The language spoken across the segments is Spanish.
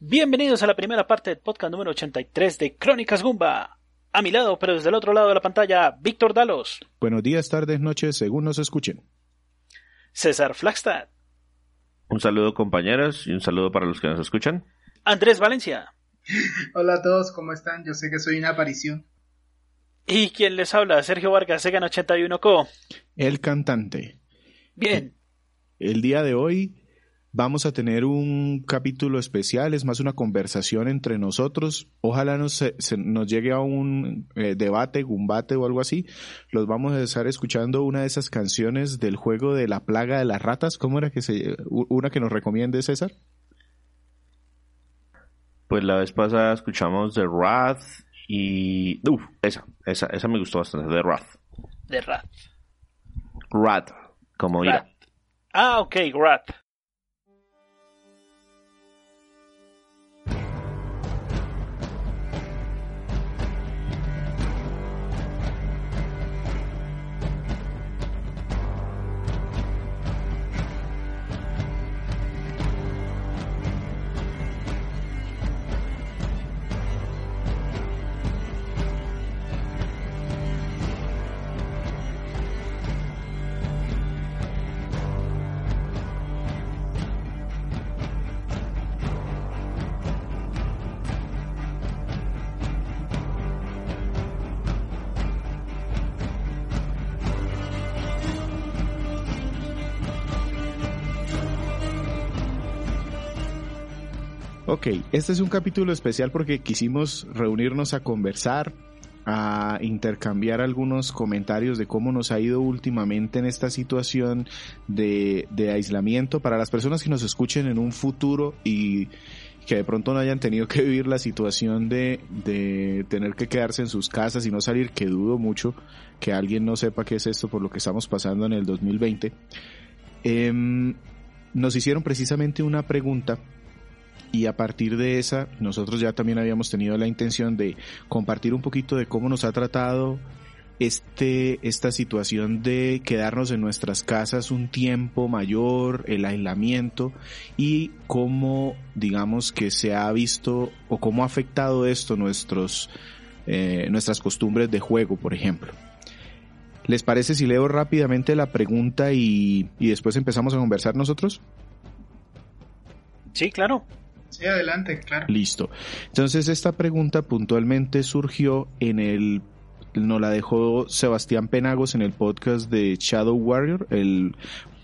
Bienvenidos a la primera parte del podcast número 83 de Crónicas Gumba. A mi lado, pero desde el otro lado de la pantalla, Víctor Dalos. Buenos días, tardes, noches, según nos escuchen. César Flagstad. Un saludo compañeros y un saludo para los que nos escuchan. Andrés Valencia. Hola a todos, ¿cómo están? Yo sé que soy una aparición. Y quien les habla, Sergio Vargas, Segan 81 Co. El cantante. Bien. El día de hoy vamos a tener un capítulo especial, es más una conversación entre nosotros. Ojalá nos, se, nos llegue a un eh, debate, gumbate o algo así. Los vamos a estar escuchando una de esas canciones del juego de la plaga de las ratas. ¿Cómo era que se, una que nos recomiende César? Pues la vez pasada escuchamos The Wrath y... Uf, esa, esa, esa me gustó bastante, The Wrath. The Wrath. Wrath, como ira. Wrath. Ah, ok, Wrath. Ok, este es un capítulo especial porque quisimos reunirnos a conversar, a intercambiar algunos comentarios de cómo nos ha ido últimamente en esta situación de, aislamiento para las personas que nos escuchen en un futuro y que de pronto no hayan tenido que vivir la situación de, tener que quedarse en sus casas y no salir, que dudo mucho que alguien no sepa qué es esto por lo que estamos pasando en el 2020. Eh, nos hicieron precisamente una pregunta y a partir de esa nosotros ya también habíamos tenido la intención de compartir un poquito de cómo nos ha tratado este esta situación de quedarnos en nuestras casas un tiempo mayor, el aislamiento y cómo digamos que se ha visto o cómo ha afectado esto nuestros eh, nuestras costumbres de juego, por ejemplo. ¿Les parece si leo rápidamente la pregunta y, y después empezamos a conversar nosotros? Sí, claro. Sí, adelante, claro. Listo. Entonces esta pregunta puntualmente surgió en el, nos la dejó Sebastián Penagos en el podcast de Shadow Warrior, el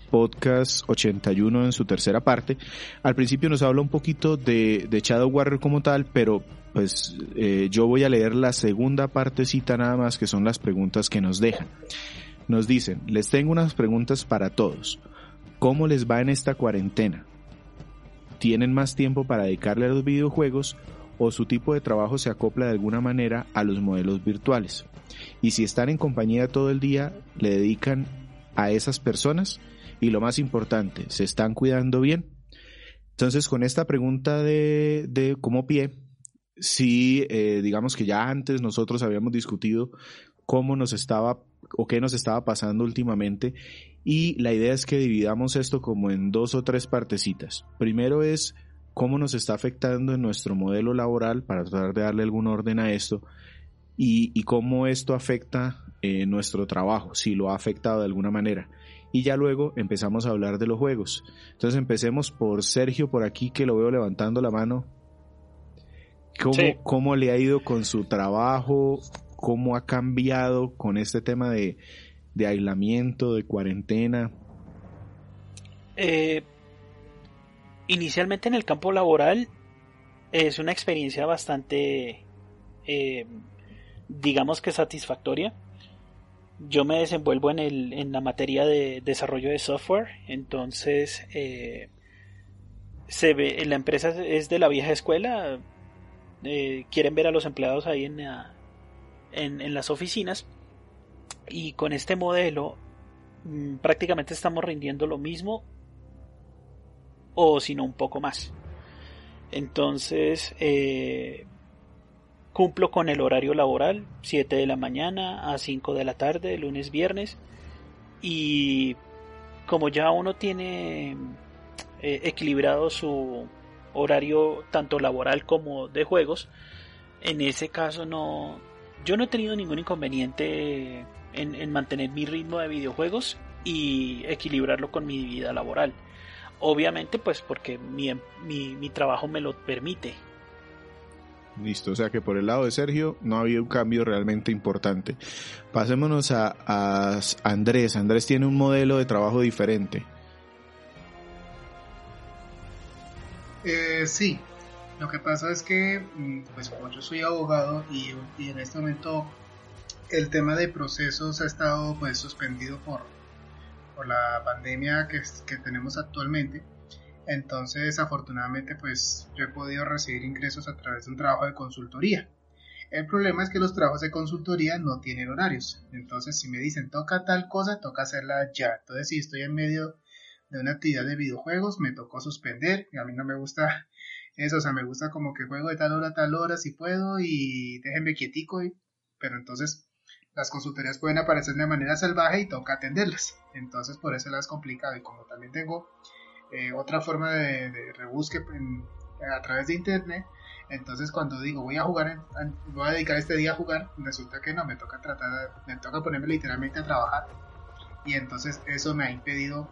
podcast 81 en su tercera parte. Al principio nos habla un poquito de, de Shadow Warrior como tal, pero pues eh, yo voy a leer la segunda partecita nada más, que son las preguntas que nos dejan. Nos dicen, les tengo unas preguntas para todos. ¿Cómo les va en esta cuarentena? Tienen más tiempo para dedicarle a los videojuegos o su tipo de trabajo se acopla de alguna manera a los modelos virtuales. Y si están en compañía todo el día, le dedican a esas personas y lo más importante, ¿se están cuidando bien? Entonces, con esta pregunta de, de como pie, sí, eh, digamos que ya antes nosotros habíamos discutido cómo nos estaba o qué nos estaba pasando últimamente y la idea es que dividamos esto como en dos o tres partecitas. Primero es cómo nos está afectando en nuestro modelo laboral para tratar de darle algún orden a esto y, y cómo esto afecta eh, nuestro trabajo, si lo ha afectado de alguna manera. Y ya luego empezamos a hablar de los juegos. Entonces empecemos por Sergio por aquí que lo veo levantando la mano. ¿Cómo, sí. ¿Cómo le ha ido con su trabajo? ¿Cómo ha cambiado con este tema de, aislamiento, de cuarentena? Eh, inicialmente en el campo laboral es una experiencia bastante, eh, digamos que satisfactoria. Yo me desenvuelvo en, la materia de desarrollo de software, entonces eh, la empresa es de la vieja escuela, quieren ver a los empleados ahí en, en, las oficinas y con este modelo mm, prácticamente estamos rindiendo lo mismo o si no un poco más. Entonces, eh, cumplo con el horario laboral, 7 de la mañana a 5 de la tarde, lunes, viernes. Y como ya uno tiene eh, equilibrado su horario tanto laboral como de juegos, en ese caso no, yo no he tenido ningún inconveniente en, en mantener mi ritmo de videojuegos y equilibrarlo con mi vida laboral. Obviamente, pues porque mi, mi, trabajo me lo permite. Listo, o sea que por el lado de Sergio no ha habido un cambio realmente importante. Pasémonos a, a Andrés. Andrés tiene un modelo de trabajo diferente. Eh, sí, lo que pasa es que, mm, pues como yo soy abogado y, y, en este momento el tema de procesos ha estado pues suspendido por, por la pandemia que, que tenemos actualmente. Entonces, afortunadamente, pues yo he podido recibir ingresos a través de un trabajo de consultoría. El problema es que los trabajos de consultoría no tienen horarios. Entonces, si me dicen toca tal cosa, toca hacerla ya. Entonces, si estoy en medio de una actividad de videojuegos, me tocó suspender. Y a mí no me gusta eso, o sea, me gusta como que juego de tal hora a tal hora si puedo y déjenme quietico. Y... Pero entonces, las consultorías pueden aparecer de manera salvaje y toca atenderlas. Entonces por eso las complicado y como también tengo eh, otra forma de, rebusque a través de internet, entonces cuando digo voy a jugar, voy a dedicar este día a jugar, resulta que no, me toca tratar, me toca ponerme literalmente a trabajar y entonces eso me ha impedido,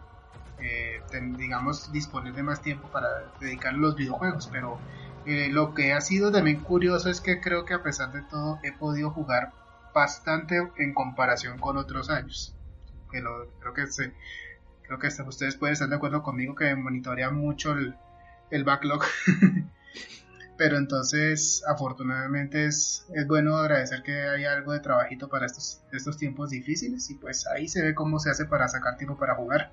eh, digamos, disponer de más tiempo para dedicar los videojuegos, pero eh, lo que ha sido también curioso es que creo que a pesar de todo he podido jugar bastante en comparación con otros años. Que lo, creo que se, creo que ustedes pueden estar de acuerdo conmigo que monitorea mucho el, el backlog. Pero entonces, afortunadamente es, es bueno agradecer que haya algo de trabajito para estos, estos tiempos difíciles y pues ahí se ve cómo se hace para sacar tiempo para jugar.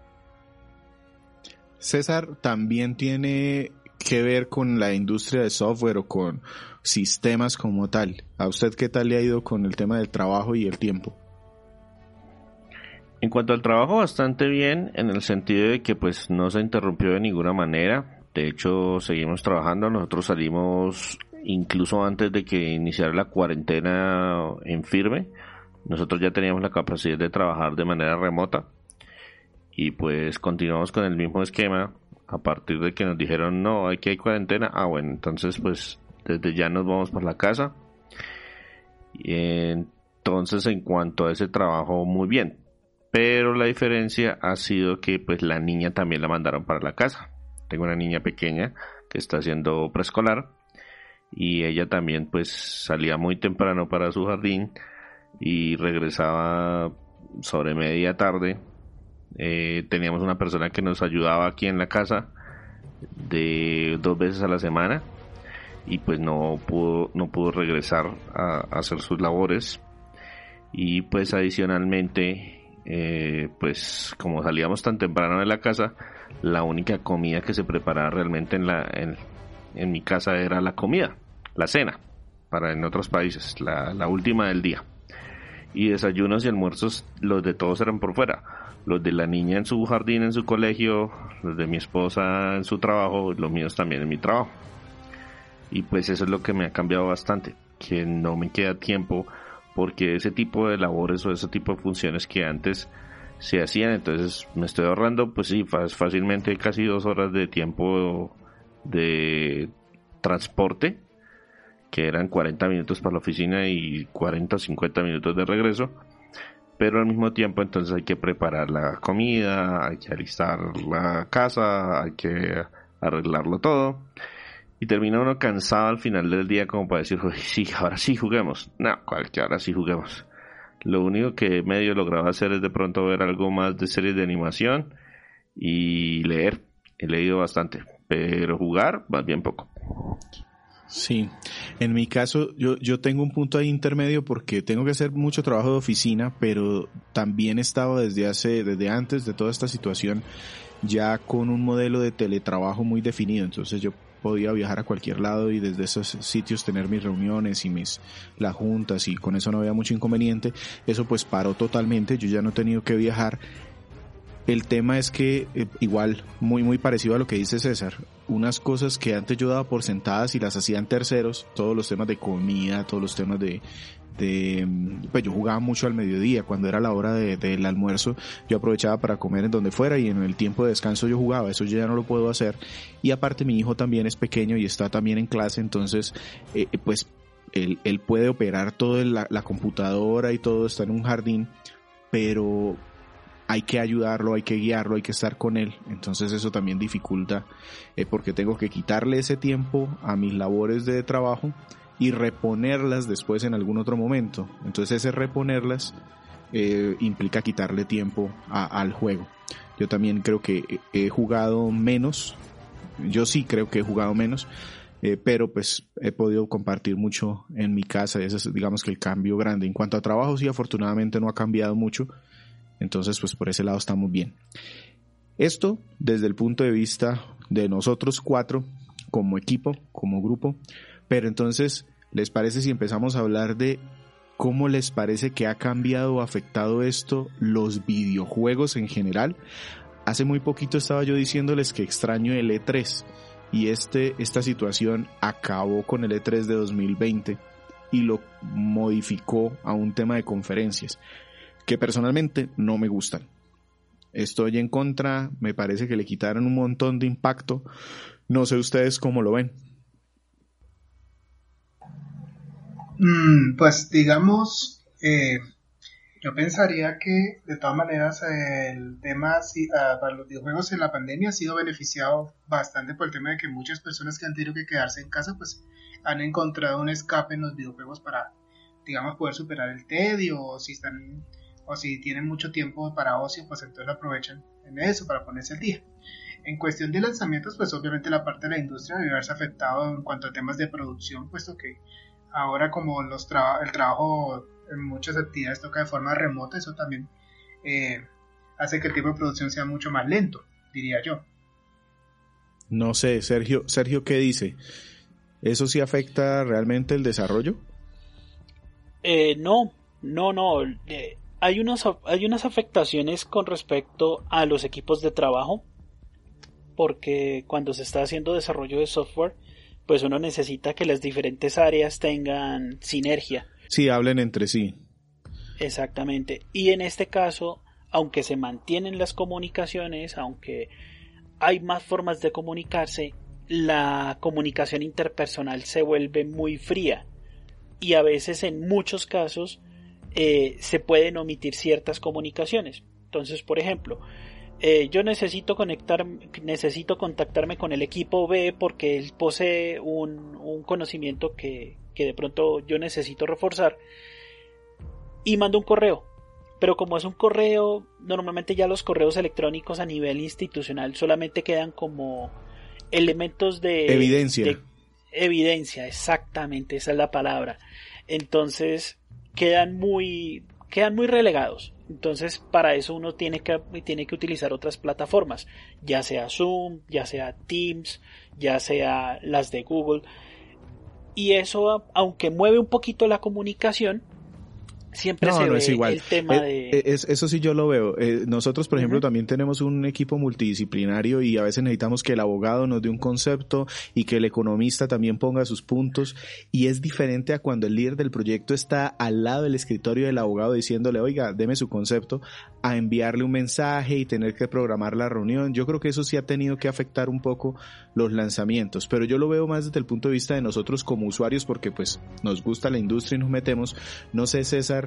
César también tiene que ver con la industria de software o con sistemas como tal. ¿A usted qué tal le ha ido con el tema del trabajo y el tiempo? En cuanto al trabajo, bastante bien, en el sentido de que pues no se interrumpió de ninguna manera. De hecho, seguimos trabajando. Nosotros salimos incluso antes de que iniciara la cuarentena en firme. Nosotros ya teníamos la capacidad de trabajar de manera remota. Y pues continuamos con el mismo esquema. A partir de que nos dijeron, no, hay que hay cuarentena. Ah, bueno, entonces pues desde ya nos vamos para la casa. Y entonces en cuanto a ese trabajo, muy bien. Pero la diferencia ha sido que pues la niña también la mandaron para la casa. Tengo una niña pequeña que está haciendo preescolar y ella también pues salía muy temprano para su jardín y regresaba sobre media tarde. Eh, teníamos una persona que nos ayudaba aquí en la casa de dos veces a la semana y pues no pudo, no pudo regresar a, hacer sus labores. Y pues adicionalmente eh, pues como salíamos tan temprano de la casa la única comida que se preparaba realmente en la en, mi casa era la comida la cena para en otros países la, la última del día. Y desayunos y almuerzos los de todos eran por fuera los de la niña en su jardín en su colegio los de mi esposa en su trabajo los míos también en mi trabajo. Y pues eso es lo que me ha cambiado bastante, que no me queda tiempo porque ese tipo de labores o ese tipo de funciones que antes se hacían, entonces me estoy ahorrando pues sí, fácilmente casi dos horas de tiempo de transporte, que eran 40 minutos para la oficina y 40 o 50 minutos de regreso, pero al mismo tiempo entonces hay que preparar la comida, hay que alistar la casa, hay que arreglarlo todo y termina uno cansado al final del día como para decir, sí, ahora sí juguemos. No, cualquier ahora sí juguemos. Lo único que medio lograba hacer es de pronto ver algo más de series de animación y leer. He leído bastante, pero jugar más bien poco. Sí, en mi caso yo, yo tengo un punto ahí intermedio porque tengo que hacer mucho trabajo de oficina, pero también estaba desde hace, desde antes de toda esta situación ya con un modelo de teletrabajo muy definido. Entonces yo podía viajar a cualquier lado y desde esos sitios tener mis reuniones y mis las juntas y con eso no había mucho inconveniente. Eso pues paró totalmente, yo ya no he tenido que viajar. El tema es que eh, igual muy muy parecido a lo que dice César, unas cosas que antes yo daba por sentadas y las hacían terceros, todos los temas de comida, todos los temas de, de, pues yo jugaba mucho al mediodía, cuando era la hora de, del almuerzo, yo aprovechaba para comer en donde fuera y en el tiempo de descanso yo jugaba, eso yo ya no lo puedo hacer. Y aparte mi hijo también es pequeño y está también en clase, entonces, eh, pues él, él, puede operar toda la, la computadora y todo, está en un jardín, pero hay que ayudarlo, hay que guiarlo, hay que estar con él. Entonces eso también dificulta eh, porque tengo que quitarle ese tiempo a mis labores de trabajo y reponerlas después en algún otro momento. Entonces ese reponerlas eh, implica quitarle tiempo al juego. Yo también creo que he jugado menos, yo sí creo que he jugado menos, eh, pero pues he podido compartir mucho en mi casa ese es digamos que el cambio grande. En cuanto a trabajo sí afortunadamente no ha cambiado mucho, entonces pues por ese lado estamos bien. Esto desde el punto de vista de nosotros cuatro como equipo, como grupo, pero entonces ¿Les parece si empezamos a hablar de cómo les parece que ha cambiado o afectado esto los videojuegos en general? Hace muy poquito estaba yo diciéndoles que extraño el E3 y este, esta situación acabó con el E3 de 2020 y lo modificó a un tema de conferencias que personalmente no me gustan. Estoy en contra, me parece que le quitaron un montón de impacto. No sé ustedes cómo lo ven. Mm, pues digamos, eh, yo pensaría que de todas maneras el tema ah, para los videojuegos en la pandemia ha sido beneficiado bastante por el tema de que muchas personas que han tenido que quedarse en casa pues han encontrado un escape en los videojuegos para digamos poder superar el tedio o si están o si tienen mucho tiempo para ocio pues entonces lo aprovechan en eso para ponerse al día. En cuestión de lanzamientos pues obviamente la parte de la industria debe haberse afectado en cuanto a temas de producción puesto que ahora como los el trabajo en muchas actividades toca de forma remota, eso también eh, hace que el tipo de producción sea mucho más lento, diría yo. No sé, Sergio, Sergio, ¿qué dice? ¿Eso sí afecta realmente el desarrollo? Eh, no, no, no. Eh, hay, unos, hay unas afectaciones con respecto a los equipos de trabajo, porque cuando se está haciendo desarrollo de software, pues uno necesita que las diferentes áreas tengan sinergia. Sí, hablen entre sí. Exactamente. Y en este caso, aunque se mantienen las comunicaciones, aunque hay más formas de comunicarse, la comunicación interpersonal se vuelve muy fría. Y a veces, en muchos casos, eh, se pueden omitir ciertas comunicaciones. Entonces, por ejemplo, eh, yo necesito conectar, necesito contactarme con el equipo B porque él posee un, un conocimiento que, que, de pronto yo necesito reforzar y mando un correo. Pero como es un correo, normalmente ya los correos electrónicos a nivel institucional solamente quedan como elementos de evidencia. evidencia, exactamente, esa es la palabra. Entonces quedan muy, quedan muy relegados. Entonces, para eso uno tiene que, tiene que utilizar otras plataformas, ya sea Zoom, ya sea Teams, ya sea las de Google. Y eso, aunque mueve un poquito la comunicación, siempre se ve el tema eh, de... Eh, eso sí yo lo veo. Eh, nosotros, por ejemplo, también tenemos un equipo multidisciplinario y a veces necesitamos que el abogado nos dé un concepto y que el economista también ponga sus puntos. Y es diferente a cuando el líder del proyecto está al lado del escritorio del abogado diciéndole, oiga, deme su concepto, a enviarle un mensaje y tener que programar la reunión. Yo creo que eso sí ha tenido que afectar un poco los lanzamientos, pero yo lo veo más desde el punto de vista de nosotros como usuarios porque pues nos gusta la industria y nos metemos. No sé, César,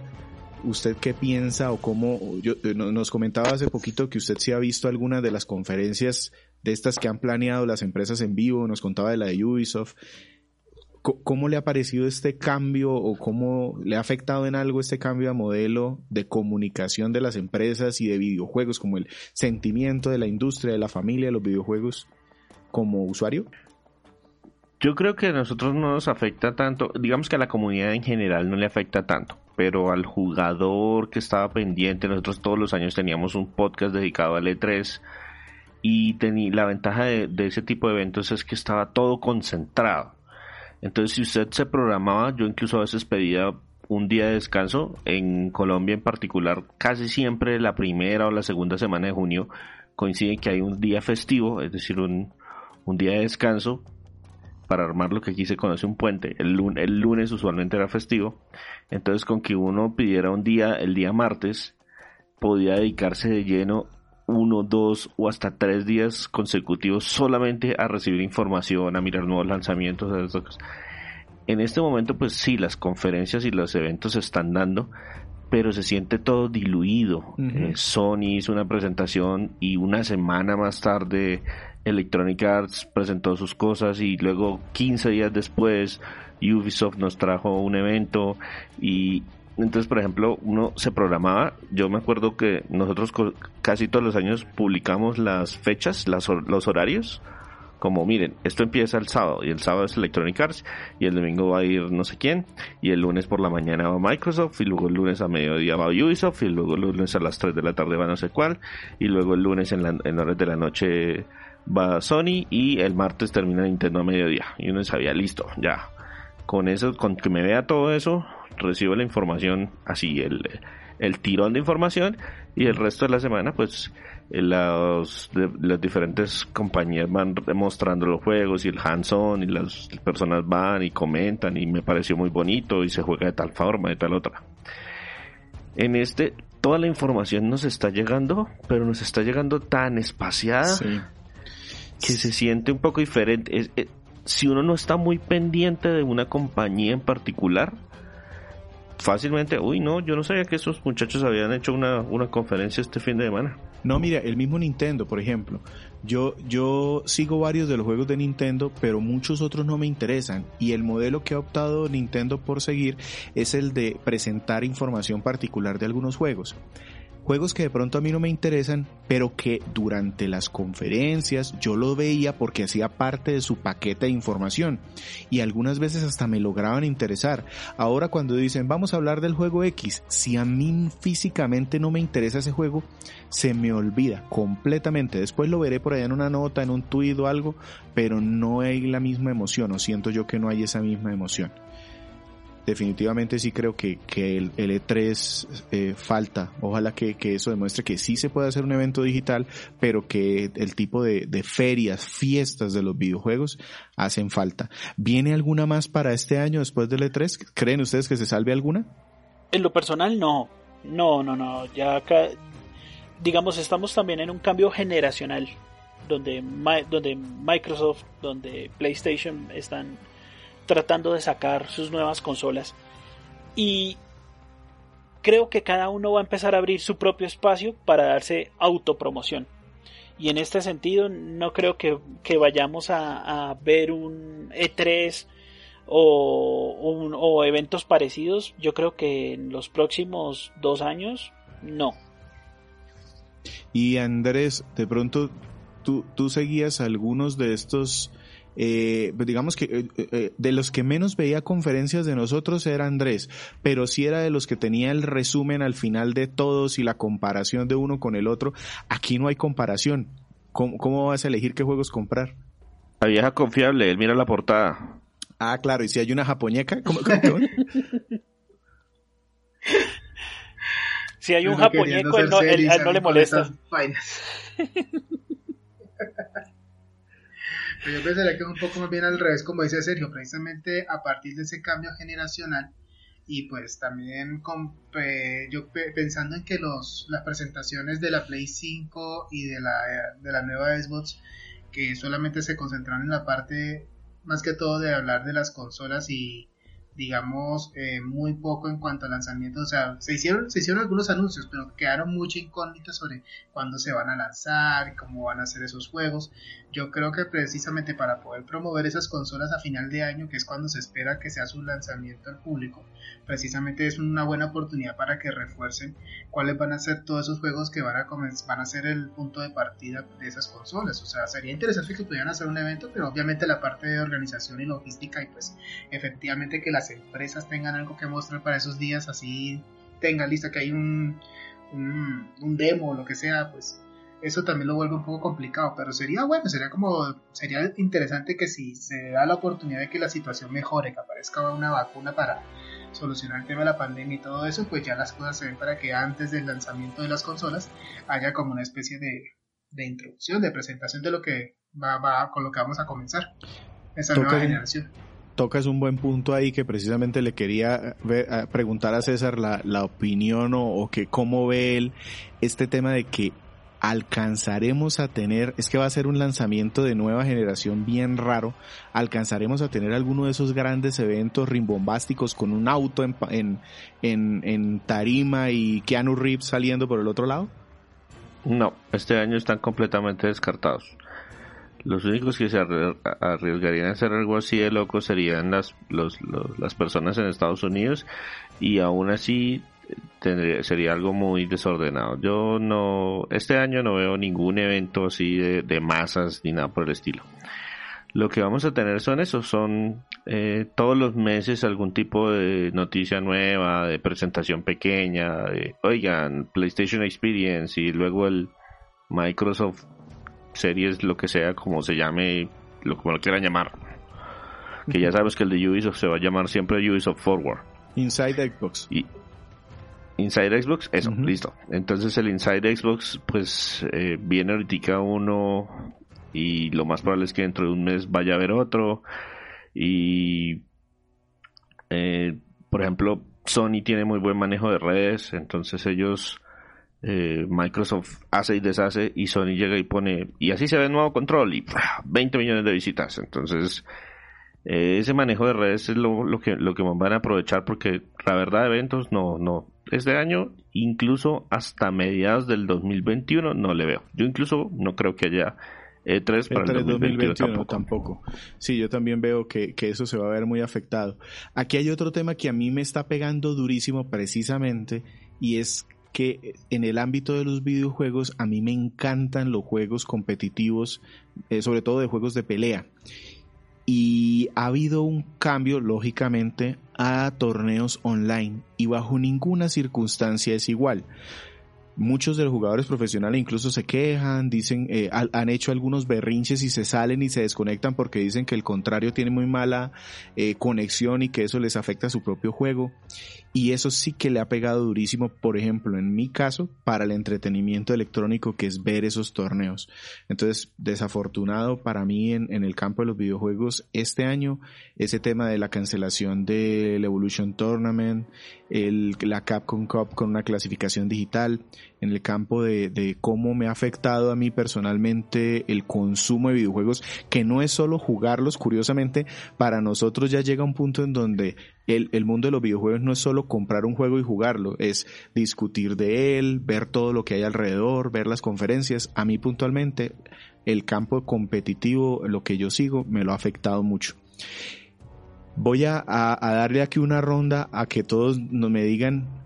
¿usted qué piensa o cómo? Eh, nos comentaba hace poquito que usted sí ha visto algunas de las conferencias de estas que han planeado las empresas en vivo, nos contaba de la de Ubisoft. ¿Cómo le ha parecido este cambio o cómo le ha afectado en algo este cambio a modelo de comunicación de las empresas y de videojuegos, como el sentimiento de la industria, de la familia de los videojuegos como usuario? Yo creo que a nosotros no nos afecta tanto, digamos que a la comunidad en general no le afecta tanto, pero al jugador que estaba pendiente, nosotros todos los años teníamos un podcast dedicado al E3 y la ventaja de, ese tipo de eventos es que estaba todo concentrado. Entonces si usted se programaba, yo incluso a veces pedía un día de descanso, en Colombia en particular, casi siempre la primera o la segunda semana de junio coincide que hay un día festivo, es decir, un, un día de descanso para armar lo que aquí se conoce un puente. El, el lunes usualmente era festivo, entonces con que uno pidiera un día, el día martes, podía dedicarse de lleno uno, dos o hasta tres días consecutivos solamente a recibir información, a mirar nuevos lanzamientos. En este momento, pues sí, las conferencias y los eventos se están dando, pero se siente todo diluido. Eh, Sony hizo una presentación y una semana más tarde Electronic Arts presentó sus cosas y luego 15 días después Ubisoft nos trajo un evento y entonces por ejemplo uno se programaba. Yo me acuerdo que nosotros casi todos los años publicamos las fechas las, los horarios. Como miren, esto empieza el sábado y el sábado es Electronic Arts y el domingo va a ir no sé quién y el lunes por la mañana va Microsoft y luego el lunes a mediodía va Ubisoft y luego el lunes a las 3 de la tarde va no sé cuál y luego el lunes en, la, en horas de la noche va Sony y el martes termina Nintendo a mediodía. Y uno sabía, listo, ya. Con eso, con que me vea todo eso, recibo la información así, el, el tirón de información y el resto de la semana, pues los, las diferentes compañías van mostrando los juegos y el hands-on y las personas van y comentan y me pareció muy bonito y se juega de tal forma, de tal otra. En este, toda la información nos está llegando, pero nos está llegando tan espaciada que se siente un poco diferente. Eh, si uno no está muy pendiente de una compañía en particular, fácilmente, uy, no, yo no sabía que esos muchachos habían hecho una, una conferencia este fin de semana. No, mira, el mismo Nintendo, por ejemplo. Yo, yo sigo varios de los juegos de Nintendo, pero muchos otros no me interesan. Y el modelo que ha optado Nintendo por seguir es el de presentar información particular de algunos juegos juegos que de pronto a mí no me interesan, pero que durante las conferencias yo lo veía porque hacía parte de su paquete de información y algunas veces hasta me lograban interesar. Ahora cuando dicen vamos a hablar del juego X, si a mí físicamente no me interesa ese juego, se me olvida completamente. Después lo veré por allá en una nota, en un tuit o algo, pero no hay la misma emoción o siento yo que no hay esa misma emoción definitivamente sí creo que, que el, E3 eh, falta. Ojalá que, que, eso demuestre que sí se puede hacer un evento digital, pero que el tipo de, de, ferias, fiestas de los videojuegos hacen falta. ¿Viene alguna más para este año después del E3? ¿Creen ustedes que se salve alguna? En lo personal no. No, no, no. Ya acá, digamos, estamos también en un cambio generacional. Donde, donde Microsoft, donde PlayStation están tratando de sacar sus nuevas consolas. Y creo que cada uno va a empezar a abrir su propio espacio para darse autopromoción. Y en este sentido no creo que, vayamos a, ver un E3 o, o, eventos parecidos. Yo creo que en los próximos dos años no. Y Andrés, de pronto tú, tú seguías algunos de estos eh, pues digamos que eh, eh, de los que menos veía conferencias de nosotros era Andrés, pero sí era de los que tenía el resumen al final de todos y la comparación de uno con el otro. Aquí no hay comparación. ¿Cómo, vas a elegir qué juegos comprar? La vieja confiable, él mira la portada. Ah, claro, y si hay una japoneca, ¿cómo, si hay un japoneco, él no, no le molesta. Yo pensaría que es un poco más bien al revés, como dice Sergio, precisamente a partir de ese cambio generacional y pues también con, yo pensando en que los, las presentaciones de la Play 5 y de la, de la nueva Xbox que solamente se concentraron en la parte más que todo de hablar de las consolas y digamos, eh, muy poco en cuanto a lanzamiento. O sea, se hicieron, se hicieron algunos anuncios, pero quedaron mucho incógnitas sobre cuándo se van a lanzar, cómo van a ser esos juegos. Yo creo que precisamente para poder promover esas consolas a final de año, que es cuando se espera que sea su lanzamiento al público, precisamente es una buena oportunidad para que refuercen cuáles van a ser todos esos juegos que van a van a ser el punto de partida de esas consolas. O sea, sería interesante que pudieran hacer un evento, pero obviamente la parte de organización y logística y pues efectivamente que las empresas tengan algo que mostrar para esos días, así tengan lista que hay un, un, demo o lo que sea, pues eso también lo vuelve un poco complicado, pero sería bueno, sería como, sería interesante que si se da la oportunidad de que la situación mejore, que aparezca una vacuna para solucionar el tema de la pandemia y todo eso, pues ya las cosas se ven para que antes del lanzamiento de las consolas haya como una especie de, de introducción, de presentación de lo que va, va, con lo que vamos a comenzar, esa nueva generación tocas un buen punto ahí que precisamente le quería preguntar a César la, la opinión o, o, que cómo ve él este tema de que alcanzaremos a tener, es que va a ser un lanzamiento de nueva generación bien raro, alcanzaremos a tener alguno de esos grandes eventos rimbombásticos con un auto en, en, en, en tarima y Keanu Reeves saliendo por el otro lado? No, este año están completamente descartados. Los únicos que se arriesgarían a hacer algo así de loco serían las, los, las personas en Estados Unidos y aún así tendría, sería algo muy desordenado. Yo no, este año no veo ningún evento así de, masas ni nada por el estilo. Lo que vamos a tener son esos, son eh, todos los meses algún tipo de noticia nueva, de presentación pequeña, de, oigan, PlayStation Experience y luego el Microsoft Series, lo que sea, como se llame, lo como lo quieran llamar. Que ya sabes que el de Ubisoft se va a llamar siempre Ubisoft Forward. Inside Xbox. Y, Inside Xbox, eso, listo. Entonces el Inside Xbox, pues eh, viene ahorita uno y lo más probable es que dentro de un mes vaya a haber otro. Y, eh, por ejemplo, Sony tiene muy buen manejo de redes, entonces ellos, eh, Microsoft hace y deshace y Sony llega y pone, y así se ve el nuevo control y 20 millones de visitas. Entonces, ese manejo de redes es lo, lo, que lo que van a aprovechar porque la verdad eventos no no este año, incluso hasta mediados del 2021 no le veo. Yo incluso no creo que haya E3 para el 2021, tampoco. Sí, yo también veo que, que, eso se va a ver muy afectado. Aquí hay otro tema que a mí me está pegando durísimo precisamente y es que en el ámbito de los videojuegos a mí me encantan los juegos competitivos, eh, sobre todo de juegos de pelea y ha habido un cambio, lógicamente, a torneos online y bajo ninguna circunstancia es igual. Muchos de los jugadores profesionales incluso se quejan, dicen, eh, han hecho algunos berrinches y se salen y se desconectan porque dicen que el contrario tiene muy mala eh, conexión y que eso les afecta a su propio juego. Y eso sí que le ha pegado durísimo, por ejemplo, en mi caso, para el entretenimiento electrónico, que es ver esos torneos. Entonces, desafortunado para mí en, en el campo de los videojuegos este año, ese tema de la cancelación del Evolution Tournament, el, la Capcom Cup con una clasificación digital, en el campo de, de, cómo me ha afectado a mí personalmente el consumo de videojuegos, que no es solo jugarlos, curiosamente, para nosotros ya llega un punto en donde el, el mundo de los videojuegos no es solo comprar un juego y jugarlo, es discutir de él, ver todo lo que hay alrededor, ver las conferencias. A mí puntualmente, el campo competitivo, lo que yo sigo, me lo ha afectado mucho. Voy a, a, darle aquí una ronda a que todos me digan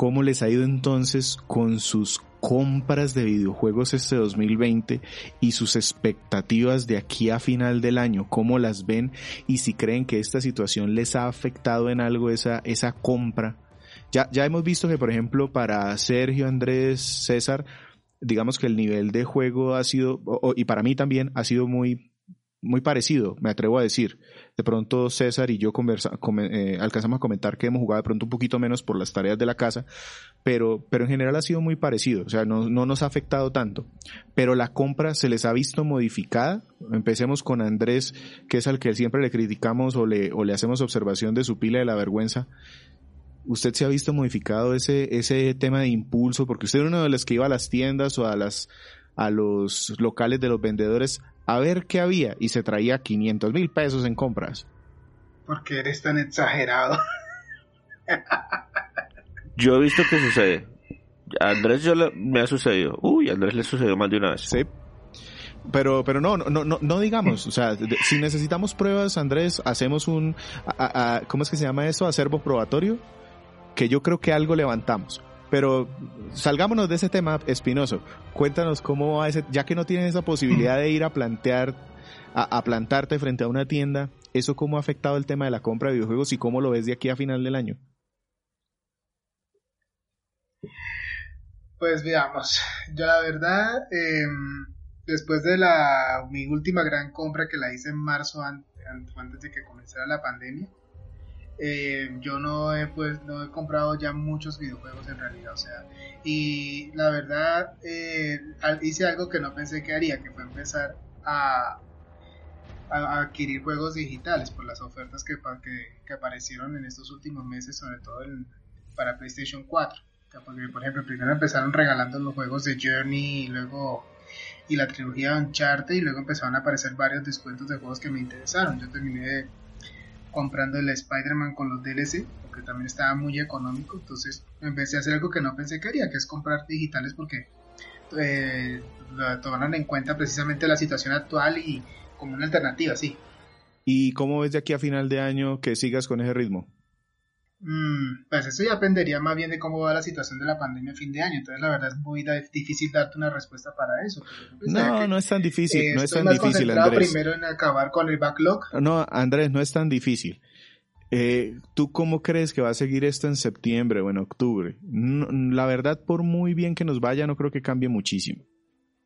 cómo les ha ido entonces con sus compras de videojuegos este 2020 y sus expectativas de aquí a final del año, cómo las ven y si creen que esta situación les ha afectado en algo esa, esa compra. Ya, ya hemos visto que, por ejemplo, para Sergio, Andrés, César, digamos que el nivel de juego ha sido, y para mí también, ha sido muy muy parecido, me atrevo a decir. De pronto César y yo eh, alcanzamos a comentar que hemos jugado de pronto un poquito menos por las tareas de la casa, pero, pero en general ha sido muy parecido, o sea, no, no nos ha afectado tanto. Pero la compra se les ha visto modificada. Empecemos con Andrés, que es al que siempre le criticamos o le, o le hacemos observación de su pila de la vergüenza. ¿Usted se ha visto modificado ese, ese tema de impulso? Porque usted era uno de los que iba a las tiendas o a las, a los locales de los vendedores a ver qué había y se traía 500 mil pesos en compras. Porque eres tan exagerado. yo he visto que sucede. A Andrés yo le, me ha sucedido. Uy, a Andrés le sucedió más de una vez. Sí. Pero, pero no, no, no, no digamos, o sea, si necesitamos pruebas, Andrés, hacemos un, ¿cómo es que se llama eso? Acervo probatorio, que yo creo que algo levantamos. Pero salgámonos de ese tema espinoso. Cuéntanos cómo va ese, ya que no tienes esa posibilidad de ir a plantear, a, plantarte frente a una tienda, ¿eso cómo ha afectado el tema de la compra de videojuegos y cómo lo ves de aquí a final del año? Pues veamos, yo la verdad, em, después de la mi última gran compra que la hice en marzo antes de que comenzara la pandemia, eh, yo no he pues no he comprado ya muchos videojuegos en realidad o sea y la verdad eh, hice algo que no pensé que haría que fue empezar a, adquirir juegos digitales por las ofertas que, que, aparecieron en estos últimos meses sobre todo para PlayStation 4 porque por ejemplo primero empezaron regalando los juegos de Journey y luego y la trilogía Uncharted y luego empezaron a aparecer varios descuentos de juegos que me interesaron. Yo terminé de comprando el Spider-Man con los DLC, porque también estaba muy económico. Entonces empecé a hacer algo que no pensé que haría, que es comprar digitales porque eh, tomaron en cuenta precisamente la situación actual y como una alternativa, sí. ¿Y cómo ves de aquí a final de año que sigas con ese ritmo? Mm, pues eso ya dependería más bien de cómo va la situación de la pandemia a fin de año. Entonces, la verdad es muy difícil darte una respuesta para eso. No, no es tan difícil. no es tan difícil, Andrés. primero en acabar con el backlog. No, Andrés, no es tan difícil. Eh, ¿Tú cómo crees que va a seguir esto en septiembre o en octubre? la verdad, por muy bien que nos vaya, no creo que cambie muchísimo.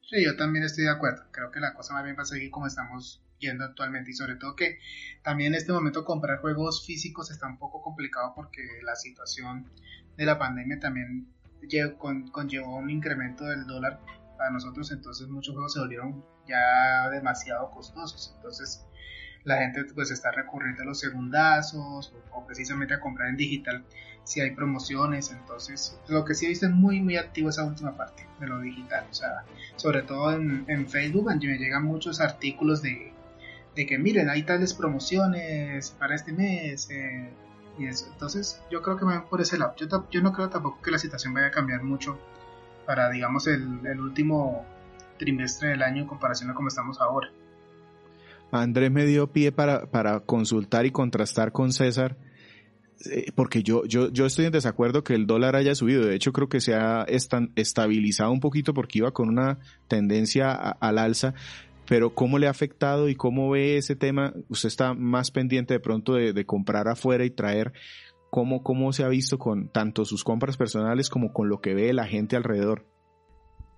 Sí, yo también estoy de acuerdo. Creo que la cosa más bien va a seguir como estamos actualmente y sobre todo que también en este momento comprar juegos físicos está un poco complicado porque la situación de la pandemia también conllevó un incremento del dólar para nosotros, entonces muchos juegos se volvieron ya demasiado costosos. Entonces la gente pues está recurriendo a los segundazos o, precisamente a comprar en digital si hay promociones entonces lo que sí he visto es muy muy activo esa última parte de lo digital o sea sobre todo en, en Facebook me llegan muchos artículos de, de que miren hay tales promociones para este mes eh, y eso entonces yo creo que van por ese lado yo, no creo tampoco que la situación vaya a cambiar mucho para digamos el, el último trimestre del año en comparación a como estamos ahora Andrés me dio pie para, para consultar y contrastar con César, eh, porque yo, yo, yo estoy en desacuerdo que el dólar haya subido. De hecho, creo que se ha estabilizado un poquito porque iba con una tendencia al alza. Pero ¿cómo le ha afectado y cómo ve ese tema? Usted está más pendiente de pronto de, comprar afuera y traer. ¿Cómo, ¿Cómo se ha visto con tanto sus compras personales como con lo que ve la gente alrededor?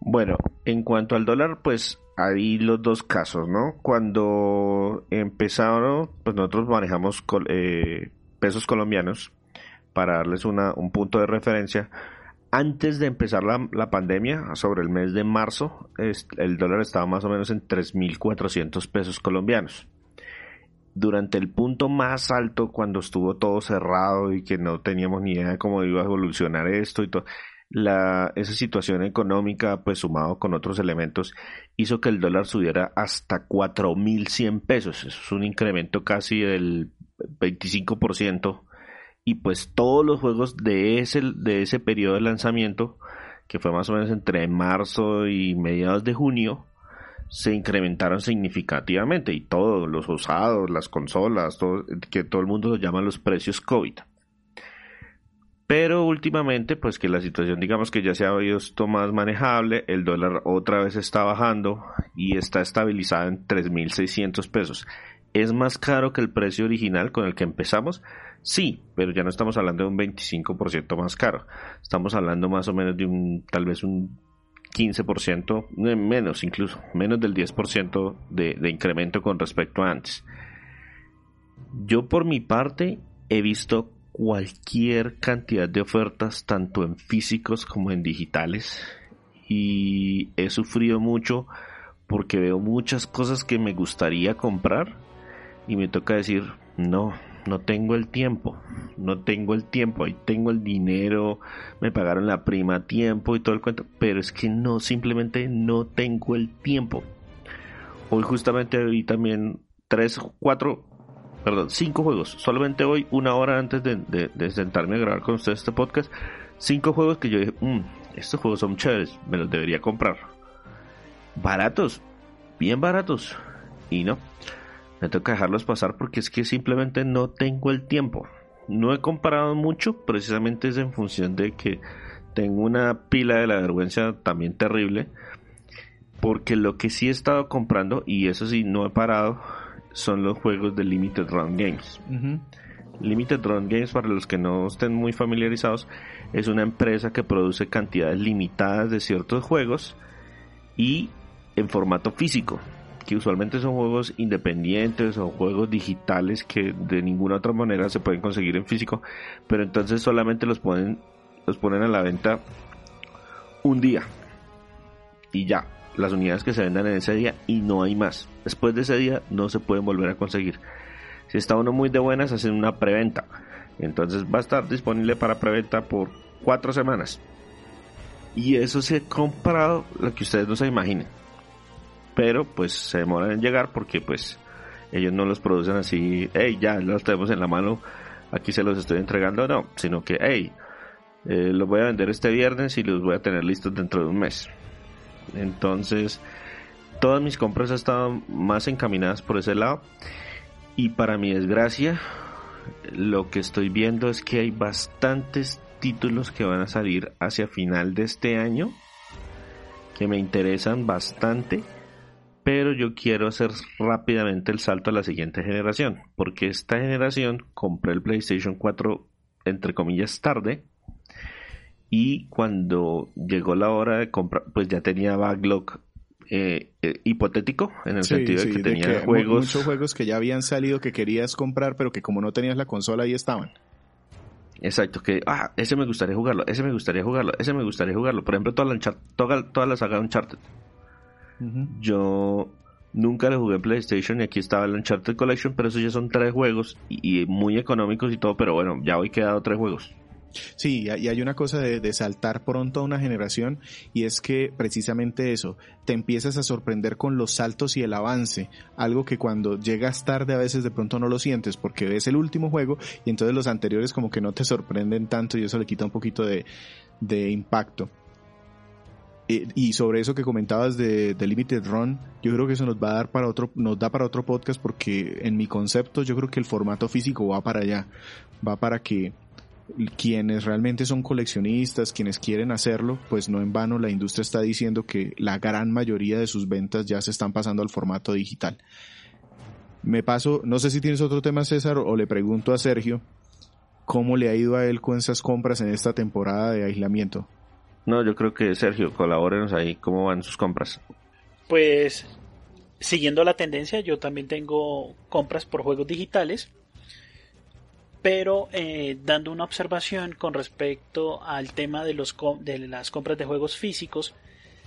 Bueno, en cuanto al dólar, pues hay los dos casos, ¿no? Cuando empezaron, pues nosotros manejamos eh, pesos colombianos para darles una, un punto de referencia. Antes de empezar la, pandemia, sobre el mes de marzo, el dólar estaba más o menos en 3.400 pesos colombianos. Durante el punto más alto, cuando estuvo todo cerrado y que no teníamos ni idea de cómo iba a evolucionar esto y todo, la, esa situación económica, pues sumado con otros elementos, hizo que el dólar subiera hasta 4.100 pesos. Eso es un incremento casi del 25%. Y pues todos los juegos de ese, de ese periodo de lanzamiento, que fue más o menos entre marzo y mediados de junio, se incrementaron significativamente. Y todos los usados, las consolas, todo, que todo el mundo lo llama los precios COVID. Pero últimamente, pues que la situación digamos que ya se ha visto más manejable, el dólar otra vez está bajando y está estabilizado en 3.600 pesos. ¿Es más caro que el precio original con el que empezamos? Sí, pero ya no estamos hablando de un 25% más caro. Estamos hablando más o menos de un, tal vez un 15%, eh, menos incluso, menos del 10% de, de incremento con respecto a antes. Yo por mi parte he visto cualquier cantidad de ofertas, tanto en físicos como en digitales. Y he sufrido mucho porque veo muchas cosas que me gustaría comprar y me toca decir, no, no tengo el tiempo, no tengo el tiempo, ahí tengo el dinero, me pagaron la prima tiempo y todo el cuento, pero es que no, simplemente no tengo el tiempo. Hoy justamente vi también tres, cuatro perdón, cinco juegos. Solamente hoy, una hora antes de, sentarme a grabar con ustedes este podcast, cinco juegos que yo dije, mmm, estos juegos son chéveres, me los debería comprar. Baratos, bien baratos. Y no, me toca dejarlos pasar porque es que simplemente no tengo el tiempo. No he comprado mucho, precisamente es en función de que tengo una pila de la vergüenza también terrible. Porque lo que sí he estado comprando, y eso sí no he parado, son los juegos de Limited Run Games. Limited Run Games, para los que no estén muy familiarizados, es una empresa que produce cantidades limitadas de ciertos juegos y en formato físico, que usualmente son juegos independientes o juegos digitales que de ninguna otra manera se pueden conseguir en físico, pero entonces solamente los ponen, los ponen a la venta un día y ya, las unidades que se vendan en ese día y no hay más. Después de ese día no se pueden volver a conseguir. Si está uno muy de buenas, hacen una preventa. Entonces va a estar disponible para preventa por cuatro semanas. Y eso se ha comprado lo que ustedes no se imaginen. Pero pues se demoran en llegar porque pues ellos no los producen así, hey, ya los tenemos en la mano, aquí se los estoy entregando, no, sino que, hey, eh, los voy a vender este viernes y los voy a tener listos dentro de un mes. Entonces, todas mis compras estado más encaminadas por ese lado. Y para mi desgracia, lo que estoy viendo es que hay bastantes títulos que van a salir hacia final de este año que me interesan bastante, pero yo quiero hacer rápidamente el salto a la siguiente generación, porque esta generación compré el PlayStation 4 entre comillas tarde y cuando llegó la hora de comprar, pues ya tenía backlog eh, eh, hipotético en el sentido de que tenía juegos muchos juegos que ya habían salido que querías comprar pero que como no tenías la consola ahí estaban. Exacto que ah ese me gustaría jugarlo ese me gustaría jugarlo ese me gustaría jugarlo. Por ejemplo toda la toda, toda la saga Uncharted yo nunca le jugué PlayStation y aquí estaba el Uncharted Collection pero esos ya son tres juegos y, y muy económicos y todo pero bueno ya hoy quedado tres juegos Sí, y hay una cosa de, saltar pronto a una generación y es que precisamente eso, te empiezas a sorprender con los saltos y el avance, algo que cuando llegas tarde a veces de pronto no lo sientes porque ves el último juego y entonces los anteriores como que no te sorprenden tanto y eso le quita un poquito de, impacto. Y, sobre eso que comentabas de, de, Limited Run, yo creo que eso nos va a dar para otro, nos da para otro podcast porque en mi concepto yo creo que el formato físico va para allá, va para que quienes realmente son coleccionistas, quienes quieren hacerlo, pues no en vano la industria está diciendo que la gran mayoría de sus ventas ya se están pasando al formato digital. Me paso, no sé si tienes otro tema César o le pregunto a Sergio, ¿cómo le ha ido a él con esas compras en esta temporada de aislamiento? No, yo creo que Sergio, colabórenos ahí, ¿cómo van sus compras? Pues siguiendo la tendencia, yo también tengo compras por juegos digitales pero eh, dando una observación con respecto al tema de, los de las compras de juegos físicos,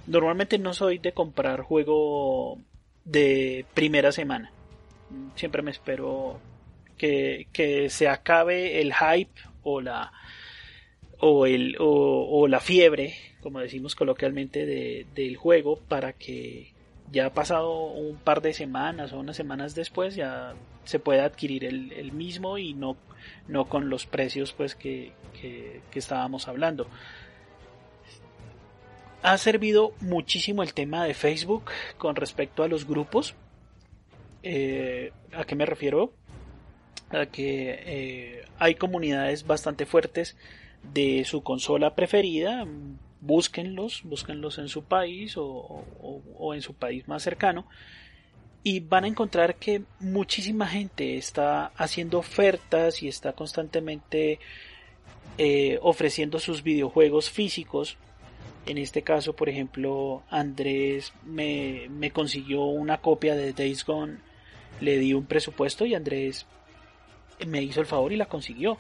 normalmente no soy de comprar juego de primera semana. Siempre me espero que, se acabe el hype o la o el o, la fiebre, como decimos coloquialmente, del juego para que ya ha pasado un par de semanas o unas semanas después ya se pueda adquirir el, mismo y no no con los precios pues que, estábamos hablando. Ha servido muchísimo el tema de Facebook con respecto a los grupos. Eh, ¿A qué me refiero? A que eh, hay comunidades bastante fuertes de su consola preferida. Búsquenlos, búsquenlos en su país o en su país más cercano y van a encontrar que muchísima gente está haciendo ofertas y está constantemente eh, ofreciendo sus videojuegos físicos. En este caso, por ejemplo, Andrés me, me consiguió una copia de Days Gone, le di un presupuesto y Andrés me hizo el favor y la consiguió.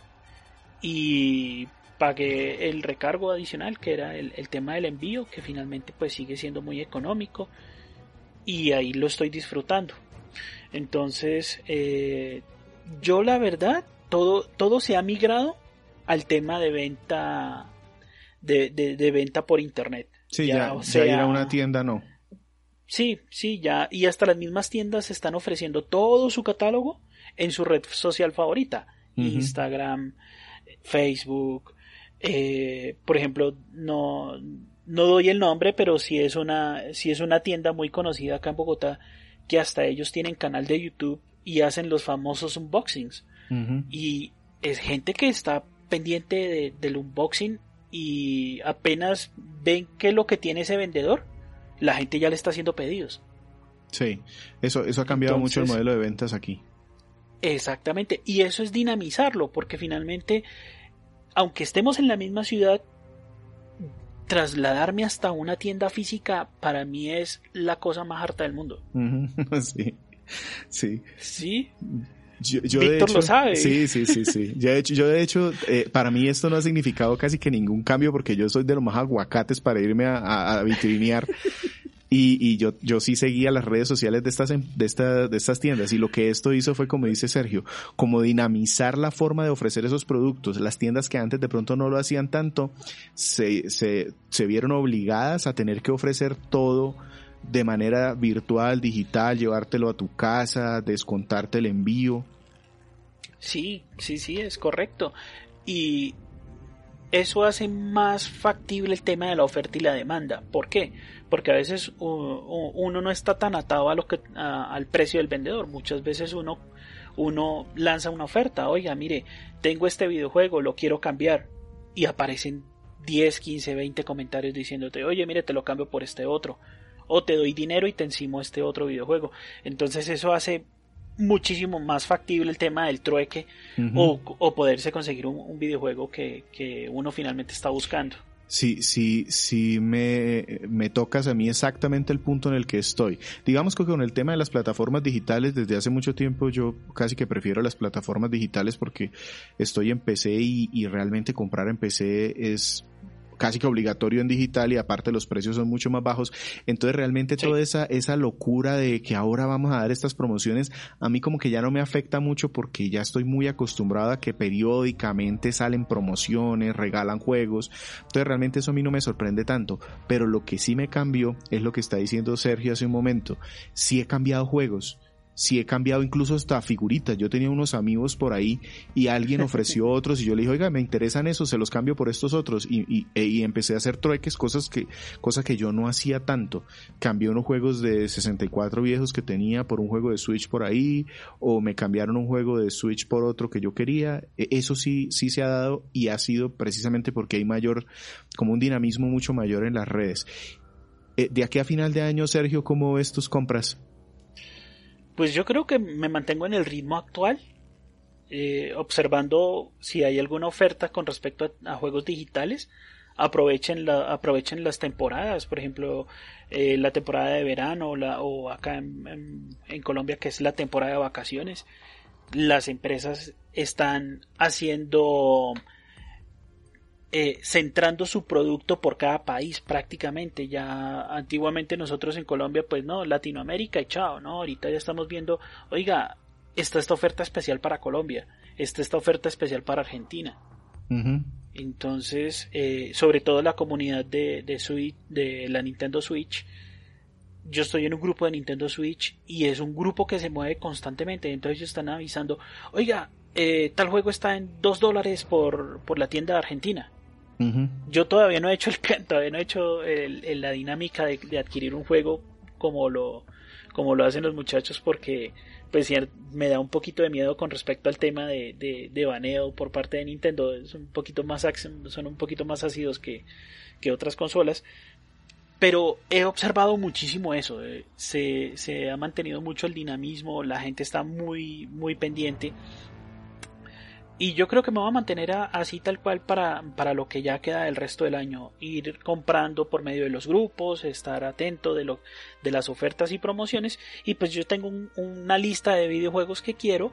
Y pagué el recargo adicional que era el, el tema del envío, que finalmente pues sigue siendo muy económico y ahí lo estoy disfrutando. Entonces, eh, yo la verdad, todo, todo se ha migrado al tema de venta, de, venta por internet. Sí, ya, o sea, ir a una tienda no. Sí, sí, ya, y hasta las mismas tiendas están ofreciendo todo su catálogo en su red social favorita, Instagram, Facebook, eh, por ejemplo, no, no doy el nombre, pero si es una, si es una tienda muy conocida acá en Bogotá, que hasta ellos tienen canal de YouTube y hacen los famosos unboxings. Y es gente que está pendiente del unboxing y apenas ven qué es lo que tiene ese vendedor, la gente ya le está haciendo pedidos. Sí, eso, eso ha cambiado mucho el modelo de ventas aquí. Exactamente, y eso es dinamizarlo, porque finalmente, aunque estemos en la misma ciudad, trasladarme hasta una tienda física para mí es la cosa más harta del mundo. Sí, sí. Sí. Yo, yo Víctor de hecho, lo sabe. Sí, sí, sí, sí. Yo de hecho, yo de hecho eh, para mí esto no ha significado casi que ningún cambio porque yo soy de los más aguacates para irme a, a, a vitrinear. Y, y yo, yo sí seguía las redes sociales de estas, em- de, esta, de estas tiendas y lo que esto hizo fue, como dice Sergio, como dinamizar la forma de ofrecer esos productos. Las tiendas que antes de pronto no lo hacían tanto, se, se, se vieron obligadas a tener que ofrecer todo de manera virtual, digital, llevártelo a tu casa, descontarte el envío. Sí, sí, sí, es correcto. Y eso hace más factible el tema de la oferta y la demanda. ¿Por qué? Porque a veces uno no está tan atado a lo que, al precio del vendedor. Muchas veces uno, uno lanza una oferta. Oiga, mire, tengo este videojuego, lo quiero cambiar. Y aparecen 10, 15, 20 comentarios diciéndote, oye, mire, te lo cambio por este otro. O te doy dinero y te encimo este otro videojuego. Entonces eso hace muchísimo más factible el tema del trueque o, o poderse conseguir un, un videojuego que, que uno finalmente está buscando. Sí, sí, sí me, me tocas a mí exactamente el punto en el que estoy. Digamos que con el tema de las plataformas digitales, desde hace mucho tiempo yo casi que prefiero las plataformas digitales porque estoy en PC y, y realmente comprar en PC es casi que obligatorio en digital y aparte los precios son mucho más bajos. Entonces realmente Sí. toda esa, esa locura de que ahora vamos a dar estas promociones, a mí como que ya no me afecta mucho porque ya estoy muy acostumbrado a que periódicamente salen promociones, regalan juegos. Entonces realmente eso a mí no me sorprende tanto. Pero lo que sí me cambió es lo que está diciendo Sergio hace un momento. Sí he cambiado juegos. Sí he cambiado incluso hasta figuritas. Yo tenía unos amigos por ahí y alguien ofreció otros y yo le dije, oiga, me interesan esos, se los cambio por estos otros. Y, y, e- y empecé a hacer trueques, cosas que, cosas que yo no hacía tanto. Cambié unos juegos de 64 viejos que tenía por un juego de Switch por ahí, o me cambiaron un juego de Switch por otro que yo quería. E- Eso sí, sí se ha dado y ha sido precisamente porque hay mayor, como un dinamismo mucho mayor en las redes. Eh, de aquí a final de año, Sergio, ¿cómo ves tus compras? Pues yo creo que me mantengo en el ritmo actual, eh, observando si hay alguna oferta con respecto a, juegos digitales. Aprovechen, la, aprovechen las temporadas, por ejemplo, eh, la temporada de verano la, o acá en Colombia que es la temporada de vacaciones. Las empresas están haciendo eh, centrando su producto por cada país prácticamente. Ya antiguamente nosotros en Colombia, pues no, Latinoamérica y chao, ¿no? Ahorita ya estamos viendo, oiga, está esta oferta especial para Colombia, está esta oferta especial para Argentina. Entonces, eh, sobre todo la comunidad de, de, Switch, de la Nintendo Switch, yo estoy en un grupo de Nintendo Switch y es un grupo que se mueve constantemente. Entonces ellos están avisando, oiga, eh, tal juego está en dos dólares por, por la tienda de Argentina. Yo todavía no he hecho el todavía no he hecho la dinámica de, adquirir un juego como lo, como lo hacen los muchachos porque pues me da un poquito de miedo con respecto al tema de, de, baneo por parte de Nintendo. Es un poquito más son un poquito más ácidos que, que otras consolas. Pero he observado muchísimo eso. eh, Se, se ha mantenido mucho el dinamismo, la gente está muy, muy pendiente. Y yo creo que me voy a mantener a- así tal cual para, para lo que ya queda del resto del año. Ir comprando por medio de los grupos, estar atento de, lo, de las ofertas y promociones. Y pues yo tengo un- una lista de videojuegos que quiero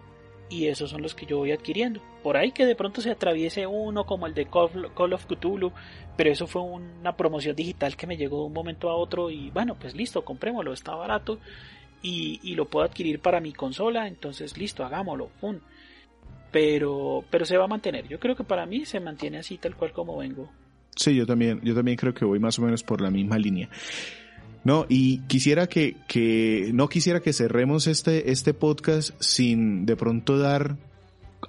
y esos son los que yo voy adquiriendo. Por ahí que de pronto se atraviese uno como el de Call of Cthulhu, pero eso fue una promoción digital que me llegó de un momento a otro y bueno, pues listo, comprémoslo, está barato y, y lo puedo adquirir para mi consola, entonces listo, hagámoslo. Pero, pero se va a mantener. Yo creo que para mí se mantiene así tal cual como vengo. Sí, yo también, yo también creo que voy más o menos por la misma línea. No, y quisiera que, que, no quisiera que cerremos este, este podcast sin de pronto dar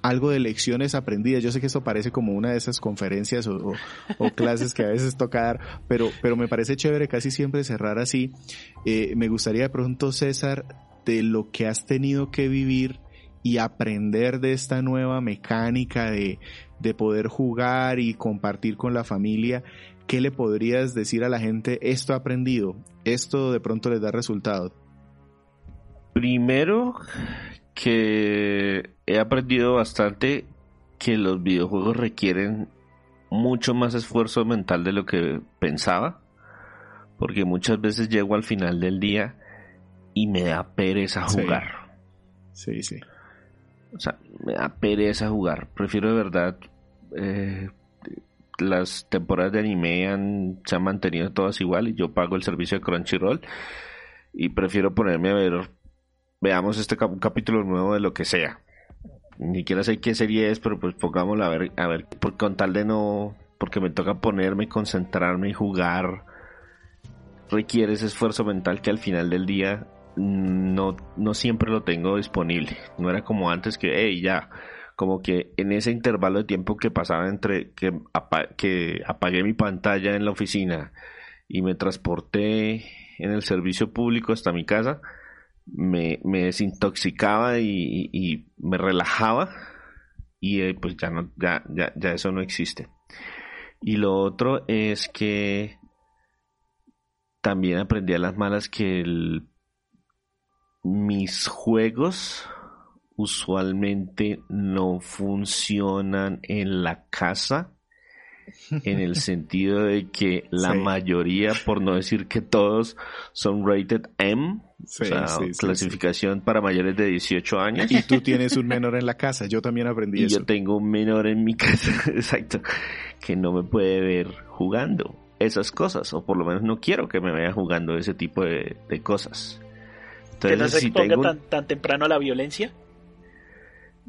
algo de lecciones aprendidas. Yo sé que esto parece como una de esas conferencias o, o- o clases que a veces toca dar, pero, pero me parece chévere casi siempre cerrar así. Eh, me gustaría de pronto, César, de lo que has tenido que vivir y aprender de esta nueva mecánica de, de poder jugar y compartir con la familia, ¿qué le podrías decir a la gente? Esto he aprendido, esto de pronto les da resultado. Primero, que he aprendido bastante que los videojuegos requieren mucho más esfuerzo mental de lo que pensaba, porque muchas veces llego al final del día y me da pereza jugar. Sí, sí. O sea, me da pereza jugar. Prefiero de verdad. Eh, las temporadas de anime han, se han mantenido todas igual y yo pago el servicio de Crunchyroll y prefiero ponerme a ver, veamos este capítulo nuevo de lo que sea. Ni siquiera sé qué serie es, pero pues pongámoslo a ver, a ver, por, con tal de no, porque me toca ponerme, concentrarme y jugar, requiere ese esfuerzo mental que al final del día no, no siempre lo tengo disponible. No era como antes que, hey, ya, como que en ese intervalo de tiempo que pasaba entre que, apagué mi pantalla en la oficina y me transporté en el servicio público hasta mi casa, me, desintoxicaba y, me relajaba y eh, pues ya no ya, ya, ya eso no existe y lo otro es que también aprendí a las malas que el, mis juegos usualmente no funcionan en la casa en el sentido de que la mayoría, por no decir que todos, son rated M, o sea, clasificación para mayores de 18 años. Y tú tienes un menor en la casa, yo también aprendí y Yo tengo un menor en mi casa, exacto, que no me puede ver jugando esas cosas, o por lo menos no quiero que me vea jugando ese tipo de, cosas. Entonces, no se si tengo... tan, tan temprano a la violencia?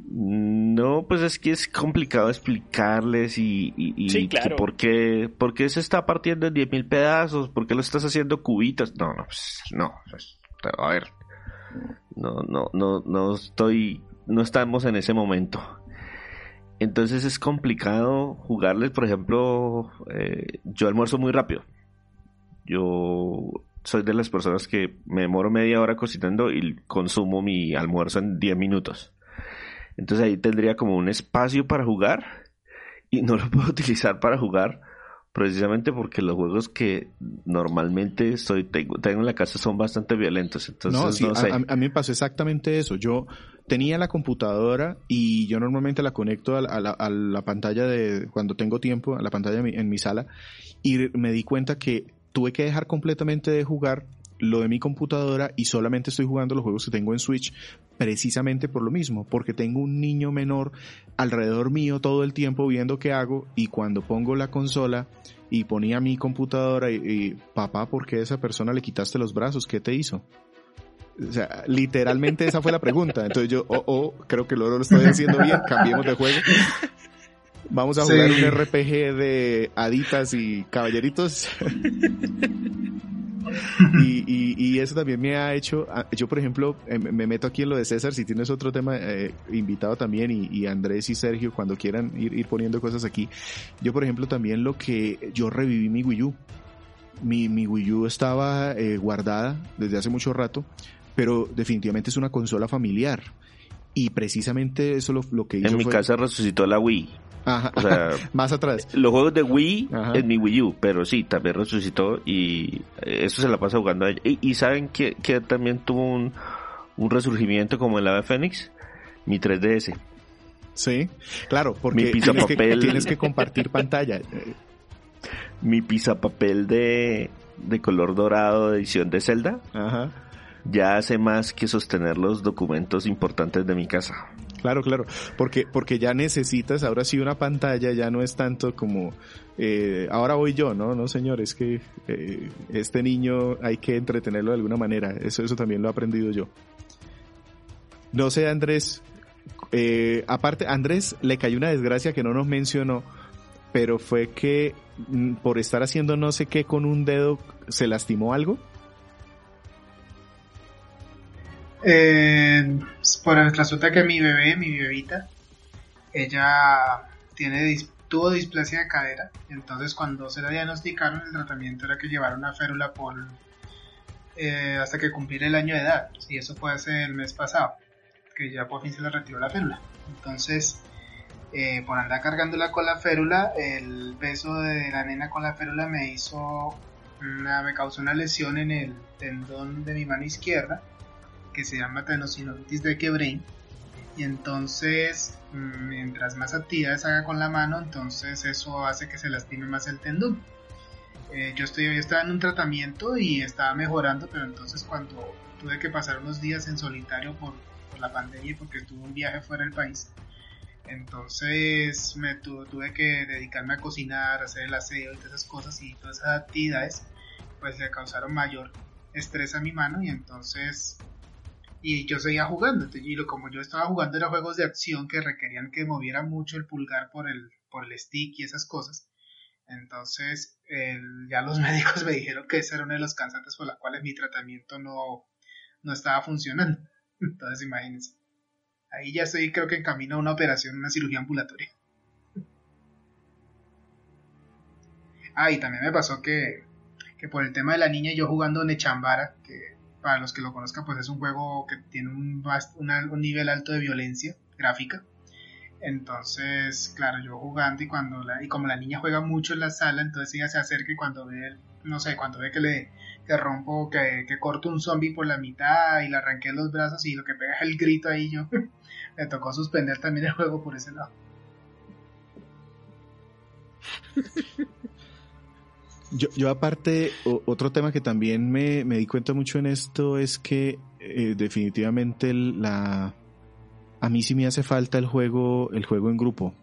No, pues es que es complicado explicarles y, y, por, qué, por, qué, se está partiendo en 10.000 mil pedazos, por qué lo estás haciendo cubitos. No, no, pues, no. Pues, a ver, no, no, no, no estoy, no estamos en ese momento. Entonces es complicado jugarles, por ejemplo, eh, yo almuerzo muy rápido. Yo soy de las personas que me demoro media hora cocinando y consumo mi almuerzo en 10 minutos. Entonces ahí tendría como un espacio para jugar y no lo puedo utilizar para jugar precisamente porque los juegos que normalmente estoy tengo, en la casa son bastante violentos. Entonces, no, A, mí me pasó exactamente eso. Yo tenía la computadora y yo normalmente la conecto a la, pantalla de cuando tengo tiempo, a la pantalla en mi sala y me di cuenta que tuve que dejar completamente de jugar lo de mi computadora y solamente estoy jugando los juegos que tengo en Switch precisamente por lo mismo, porque tengo un niño menor alrededor mío todo el tiempo viendo qué hago y cuando pongo la consola y ponía mi computadora y, papá, ¿por qué a esa persona le quitaste los brazos? ¿Qué te hizo? O sea, literalmente esa fue la pregunta. Entonces yo, oh, oh, creo que lo, lo estoy haciendo bien, cambiemos de juego. Vamos a jugar un RPG de haditas y caballeritos. y, y, eso también me ha hecho, ah, yo por ejemplo, em, me meto aquí en lo de César, si tienes otro tema eh, invitado también, y, Andrés y Sergio, cuando quieran ir, ir poniendo cosas aquí, yo por ejemplo también lo que, yo reviví mi Wii U. Mi, mi Wii U estaba eh, guardada desde hace mucho rato, pero definitivamente es una consola familiar. Y precisamente eso lo, lo que hizo. En mi casa resucitó la Wii. Ajá, más atrás. Los juegos de Wii en mi Wii U, pero sí, también resucitó y eso se la pasa jugando a ella. Y, saben que, también tuvo un, resurgimiento como el ave Fénix, mi 3DS. Sí, claro, porque tienes, que, tienes que compartir pantalla. Mi papel de, de color dorado de edición de Zelda. Ajá ya hace más que sostener los documentos importantes de mi casa. Claro, claro, porque, porque ya necesitas, ahora sí una pantalla ya no es tanto como, eh, ahora voy yo, ¿no? No, señor, es que eh, este niño hay que entretenerlo de alguna manera, eso, eso también lo he aprendido yo. No sé, Andrés, eh, aparte, Andrés le cayó una desgracia que no nos mencionó, pero fue que mm, por estar haciendo no sé qué con un dedo se lastimó algo. Eh, por el resulta que mi bebé, mi bebita, ella tiene tuvo displasia de cadera, entonces cuando se la diagnosticaron el tratamiento era que llevar una férula por eh, hasta que cumpliera el año de edad, y eso fue hace el mes pasado, que ya por fin se le retiró la férula. Entonces, eh, por andar cargándola con la férula, el peso de la nena con la férula me hizo una, me causó una lesión en el tendón de mi mano izquierda que se llama tenosinovitis de Quebrain Y entonces, mientras más actividades haga con la mano, entonces eso hace que se lastime más el tendón. Eh, yo, estoy, yo estaba en un tratamiento y estaba mejorando, pero entonces cuando tuve que pasar unos días en solitario por, por la pandemia porque tuve un viaje fuera del país, entonces me tuve que dedicarme a cocinar, a hacer el aseo y todas esas cosas y todas esas actividades pues le causaron mayor estrés a mi mano y entonces y yo seguía jugando. Y lo, como yo estaba jugando era juegos de acción que requerían que moviera mucho el pulgar por el por el stick y esas cosas. Entonces ya los médicos me dijeron que ese era uno de los cansantes por los cuales mi tratamiento no, no estaba funcionando. Entonces imagínense. Ahí ya estoy, creo que en camino a una operación, una cirugía ambulatoria. Ah, y también me pasó que, que por el tema de la niña, yo jugando Nechambara, que para los que lo conozcan, pues es un juego que tiene un, nivel alto de violencia gráfica. Entonces, claro, yo jugando y cuando la, y como la niña juega mucho en la sala, entonces ella se acerca y cuando ve, no sé, cuando ve que le que rompo, que, que corto un zombie por la mitad y le arranqué los brazos y lo que pega es el grito ahí yo, me tocó suspender también el juego por ese lado. Yo, yo aparte, otro tema que también me, me, di cuenta mucho en esto es que eh, definitivamente la, a mí sí me hace falta el juego, el juego en grupo.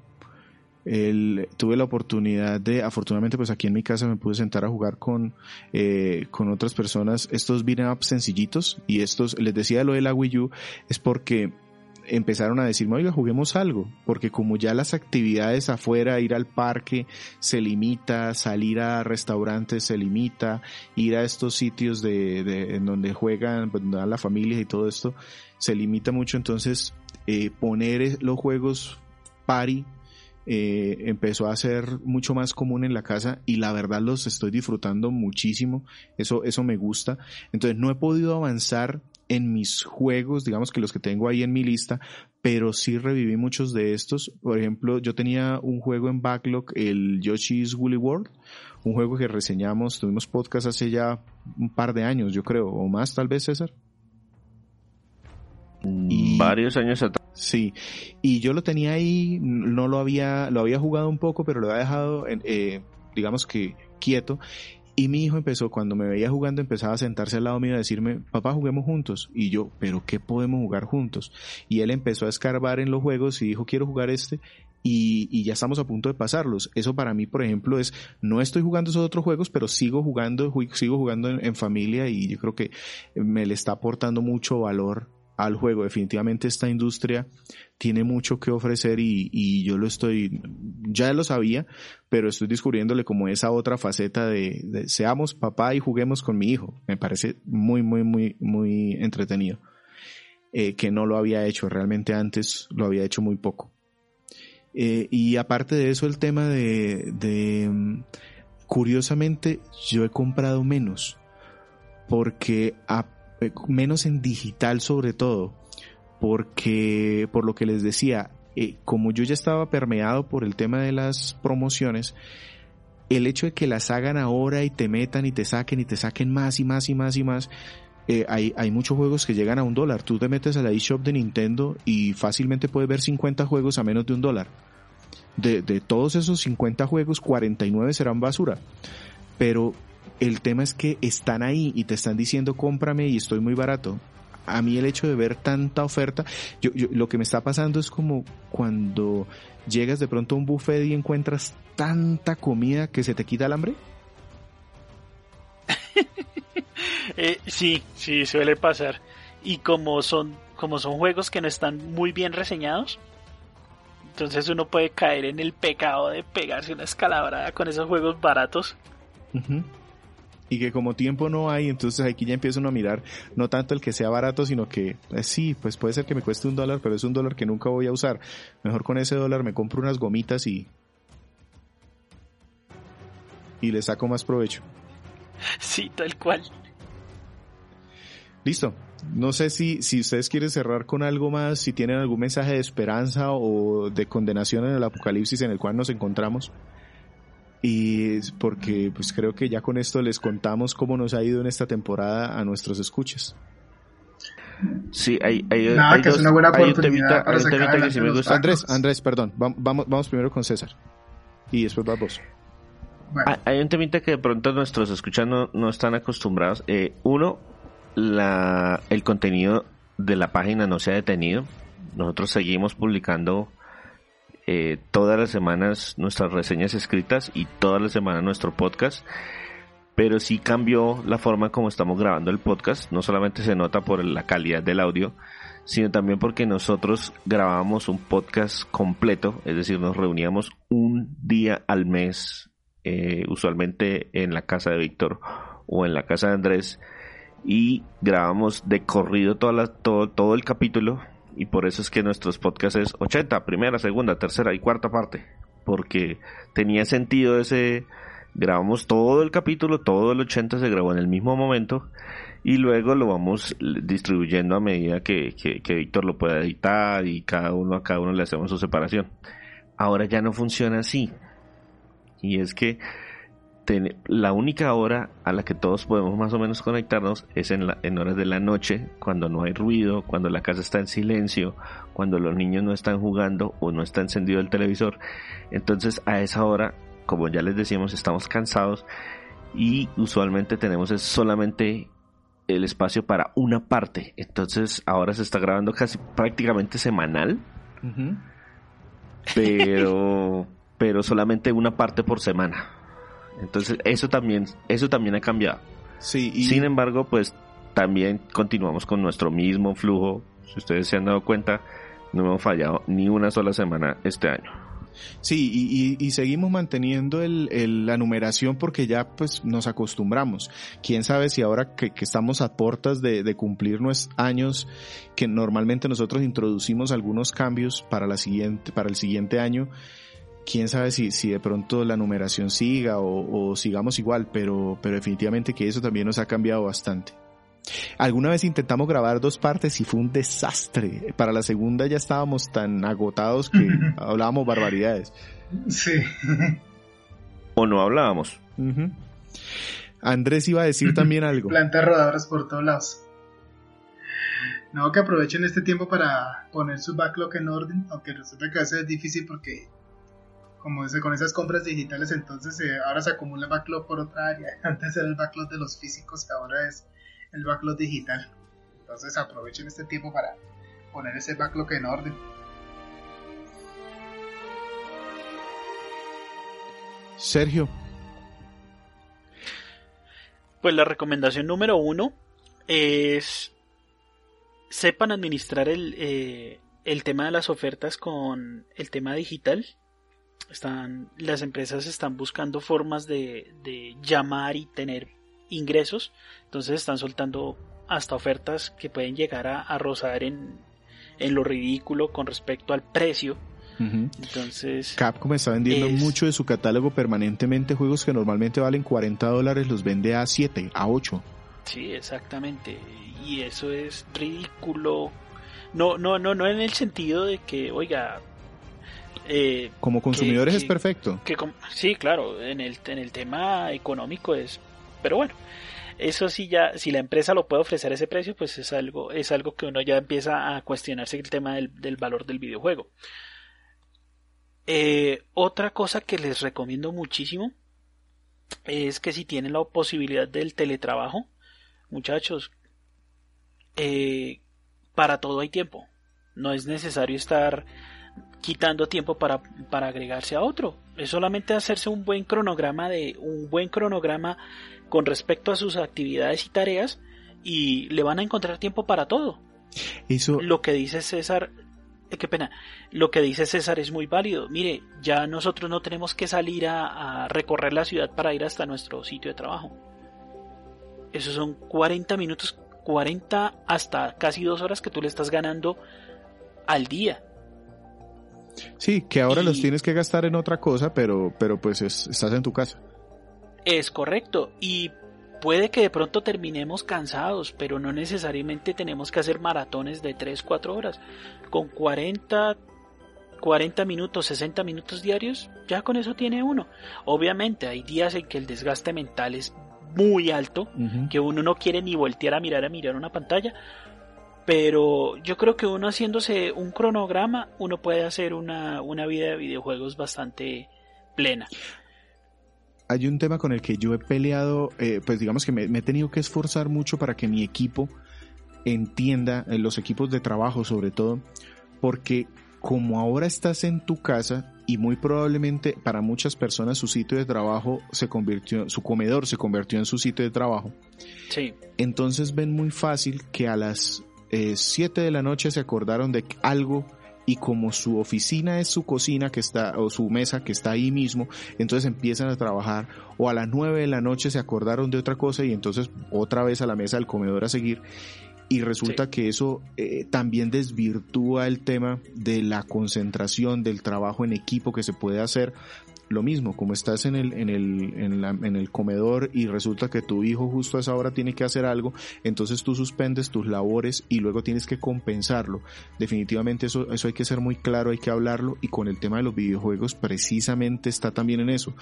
El, tuve la oportunidad de, afortunadamente pues aquí en mi casa me pude sentar a jugar con, eh, con otras personas, estos beat'em up sencillitos y estos, les decía lo de la Wii U, es porque empezaron a decirme, oiga, juguemos algo, porque como ya las actividades afuera, ir al parque se limita, salir a restaurantes se limita, ir a estos sitios de, en donde juegan, pues, donde la familia y todo esto, se limita mucho, entonces eh, poner los juegos pari eh, empezó a ser mucho más común en la casa y la verdad los estoy disfrutando muchísimo, eso, eso me gusta, entonces no he podido avanzar en mis juegos, digamos que los que tengo ahí en mi lista, pero sí reviví muchos de estos. Por ejemplo, yo tenía un juego en backlog, el Yoshi's Woolly World, un juego que reseñamos, tuvimos podcast hace ya un par de años, yo creo, o más tal vez, César. Y, Varios años atrás. Sí, y yo lo tenía ahí, no lo había, lo había jugado un poco, pero lo había dejado, eh, digamos que quieto, y mi hijo empezó, cuando me veía jugando, empezaba a sentarse al lado mío a decirme, papá, juguemos juntos. Y yo, pero ¿qué podemos jugar juntos? Y él empezó a escarbar en los juegos y dijo, quiero jugar este. Y, ya estamos a punto de pasarlos. Eso para mí, por ejemplo, es, no estoy jugando esos otros juegos, pero sigo jugando, sigo jugando en familia y yo creo que me le está aportando mucho valor al juego. Definitivamente esta industria tiene mucho que ofrecer y, yo lo estoy, ya lo sabía, pero estoy descubriéndole como esa otra faceta de, seamos papá y juguemos con mi hijo. Me parece muy, muy, muy, muy entretenido. Eh, que no lo había hecho, realmente antes lo había hecho muy poco. Eh, y aparte de eso, el tema de, de, mm, curiosamente, yo he comprado menos, porque a menos en digital sobre todo, porque por lo que les decía, eh, como yo ya estaba permeado por el tema de las promociones, el hecho de que las hagan ahora y te metan y te saquen y te saquen más y más y más y más, eh, hay, hay muchos juegos que llegan a un dólar. Tú te metes a la eShop de Nintendo y fácilmente puedes ver 50 juegos a menos de un dólar. De, de todos esos 50 juegos, 49 serán basura. Pero el tema es que están ahí y te están diciendo cómprame y estoy muy barato. A mí el hecho de ver tanta oferta, yo, lo que me está pasando es como cuando llegas de pronto a un buffet y encuentras tanta comida que se te quita el hambre. eh, sí, sí, suele pasar. Y como son, como son juegos que no están muy bien reseñados, entonces uno puede caer en el pecado de pegarse una escalabrada con esos juegos baratos y que como tiempo no hay, entonces aquí ya empiezo a mirar no tanto el que sea barato, sino que eh, sí, pues puede ser que me cueste un dólar, pero es un dólar que nunca voy a usar. Mejor con ese dólar me compro unas gomitas y y le saco más provecho. Sí, tal cual. Listo. No sé si, si ustedes quieren cerrar con algo más, si tienen algún mensaje de esperanza o de condenación en el apocalipsis en el cual nos encontramos y porque pues creo que ya con esto les contamos cómo nos ha ido en esta temporada a nuestros escuchas. Sí, hay, hay, Nada, hay que es dos- una buena hay un oportunidad temita- para hay un sacar temita que me gusta. Andrés. Andrés, perdón. vam- Vamos, vamos primero con César. Y después vas vos. Bueno, Hay- Hay un temita que de pronto nuestros escuchas no, no están acostumbrados. Eh, uno, la, el contenido de la página no se ha detenido. Nosotros seguimos publicando eh, todas las semanas nuestras reseñas escritas y todas las semanas nuestro podcast. Pero sí cambió la forma como estamos grabando el podcast. No solamente se nota por la calidad del audio, sino también porque nosotros grabábamos un podcast completo, es decir, nos reuníamos un día al mes, eh, usualmente en la casa de Víctor o en la casa de Andrés, y grabamos de corrido toda la- todo, todo el capítulo, y por eso es que nuestros podcasts es 80, primera, segunda, tercera y cuarta parte, porque tenía sentido ese, grabamos todo el capítulo, todo el 80 se grabó en el mismo momento, y luego lo vamos distribuyendo a medida que, que, que Víctor lo pueda editar y cada uno a cada uno le hacemos su separación. Ahora ya no funciona así. Y es que ten- la única hora a la que todos podemos más o menos conectarnos es en, la- en horas de la noche, cuando no hay ruido, cuando la casa está en silencio, cuando los niños no están jugando o no está encendido el televisor. Entonces a esa hora, como ya les decíamos, estamos cansados y usualmente tenemos es solamente el espacio para una parte. Entonces ahora se está grabando casi prácticamente semanal, pero pero solamente una parte por semana. Entonces eso también eso también ha cambiado. Sí, y Sin embargo, pues también continuamos con nuestro mismo flujo. Si ustedes se han dado cuenta, no hemos fallado ni una sola semana este año. Sí, y, y- y seguimos manteniendo el, el- la numeración porque ya pues nos acostumbramos. Quién sabe si ahora que, que estamos a puertas de, de cumplir nuestros años, que normalmente nosotros introducimos algunos cambios para la siguiente, para el siguiente año, quién sabe si, si de pronto la numeración siga o, o sigamos igual, pero, pero definitivamente que eso también nos ha cambiado bastante. Alguna vez intentamos grabar dos partes y fue un desastre. Para la segunda ya estábamos tan agotados que hablábamos barbaridades. sí. O no hablábamos. Andrés iba a decir también algo. Plantas rodadoras por todos lados. No, que aprovechen este tiempo para poner su backlog en orden, aunque resulta que a veces es difícil porque, como dice, con esas compras digitales, entonces eh, ahora se acumula backlog por otra área. Antes era el backlog de los físicos, ahora es el backlog digital. Entonces aprovechen este tiempo para poner ese backlog en orden. Sergio, Pues la recomendación número uno es sepan administrar el, eh, el tema de las ofertas con el tema digital. Están, las empresas están buscando formas de, de llamar y tener ingresos. Entonces están soltando hasta ofertas que pueden llegar a, a rozar en, en lo ridículo con respecto al precio. Entonces, Capcom está vendiendo Es- mucho de su catálogo permanentemente. Juegos que normalmente valen 40 dólares los vende a 7, a 8. Sí, exactamente. Y eso es ridículo. No, no, no, no en el sentido de que, oiga, eh, Como consumidores que- es perfecto. que sí, claro, en el, en el tema económico es, pero bueno, eso sí ya, si la empresa lo puede ofrecer a ese precio, pues es algo, es algo que uno ya empieza a cuestionarse el tema del, del valor del videojuego. Eh, otra cosa que les recomiendo muchísimo es que si tienen la posibilidad del teletrabajo, muchachos, eh, para todo hay tiempo. No es necesario estar quitando tiempo para, para agregarse a otro. Es solamente hacerse un buen cronograma de un buen cronograma con respecto a sus actividades y tareas y le van a encontrar tiempo para todo. Eso, Lo que dice César, eh, qué pena, lo que dice César es muy válido. Mire, ya nosotros no tenemos que salir a, a recorrer la ciudad para ir hasta nuestro sitio de trabajo. Esos son 40 minutos, 40 hasta casi dos horas que tú le estás ganando al día. Sí, que ahora y- los tienes que gastar en otra cosa, pero, pero pues es- estás en tu casa. Es correcto. Y puede que de pronto terminemos cansados, pero no necesariamente tenemos que hacer maratones de 3, 4 horas. Con 40, 40 minutos, 60 minutos diarios, ya con eso tiene uno. Obviamente hay días en que el desgaste mental es muy alto, que uno no quiere ni voltear a mirar a mirar una pantalla. Pero yo creo que uno haciéndose un cronograma, uno puede hacer una, una vida de videojuegos bastante plena hay un tema con el que yo he peleado, eh, pues digamos que me, he tenido que esforzar mucho para que mi equipo entienda, eh, los equipos de trabajo sobre todo, porque como ahora estás en tu casa y muy probablemente para muchas personas su sitio de trabajo se convirtió, su comedor se convirtió en su sitio de trabajo. Sí. Entonces ven muy fácil que a las 7 eh, de la noche se acordaron de algo y como su oficina es su cocina que está o su mesa que está ahí mismo, entonces empiezan a trabajar o a las 9 de la noche se acordaron de otra cosa y entonces otra vez a la mesa del comedor a seguir. Y resulta que eso eh, también desvirtúa el tema de la concentración del trabajo en equipo que se puede hacer lo mismo, como estás en el, en el, en, la, en el comedor y resulta que tu hijo justo a esa hora tiene que hacer algo, entonces tú suspendes tus labores y luego tienes que compensarlo. Definitivamente eso, eso hay que ser muy claro, hay que hablarlo y con el tema de los videojuegos precisamente está también en eso.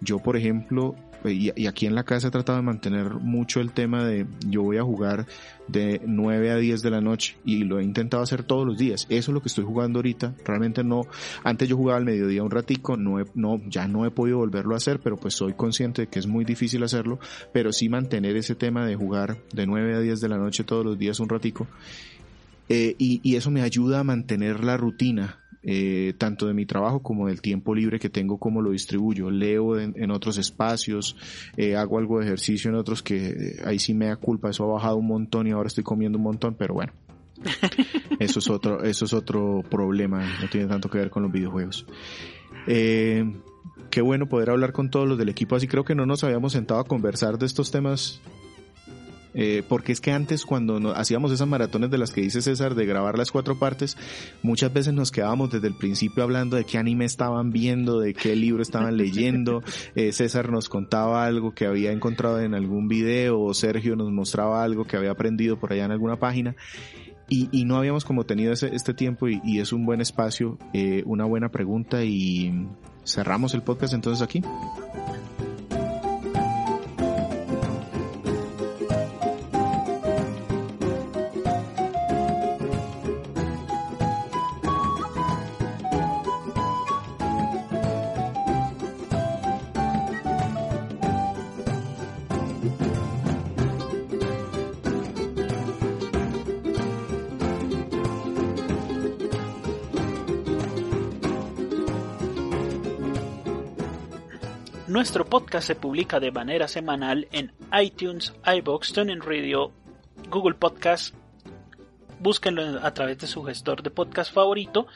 Yo, por ejemplo, y, y aquí en la casa he tratado de mantener mucho el tema de yo voy a jugar de 9 a 10 de la noche y lo he intentado hacer todos los días. Eso es lo que estoy jugando ahorita. Realmente no, antes yo jugaba al mediodía un ratico, no, no, ya no he podido volverlo a hacer, pero pues soy consciente de que es muy difícil hacerlo, pero sí mantener ese tema de jugar de 9 a 10 de la noche todos los días un ratico. Eh, y, y eso me ayuda a mantener la rutina eh, tanto de mi trabajo como del tiempo libre que tengo, como lo distribuyo. Leo en, otros espacios, eh, hago algo de ejercicio en otros que eh, ahí sí me da culpa, eso ha bajado un montón y ahora estoy comiendo un montón, pero bueno. Eso es otro, eso es otro problema, no tiene tanto que ver con los videojuegos. qué bueno poder hablar con todos los del equipo, así creo que no nos habíamos sentado a conversar de estos temas eh, porque es que antes cuando hacíamos esas maratones de las que dice César de grabar las cuatro partes, muchas veces nos quedábamos desde el principio hablando de qué anime estaban viendo, de qué libro estaban leyendo. Eh, César nos contaba algo que había encontrado en algún video o Sergio nos mostraba algo que había aprendido por allá en alguna página. Y, no habíamos como tenido ese, este tiempo y, es un buen espacio, eh, una buena pregunta y cerramos el podcast entonces aquí. Nuestro podcast se publica de manera semanal en iTunes, iBox, TuneIn Radio, Google Podcast. Búsquenlo a través de su gestor de podcast favorito.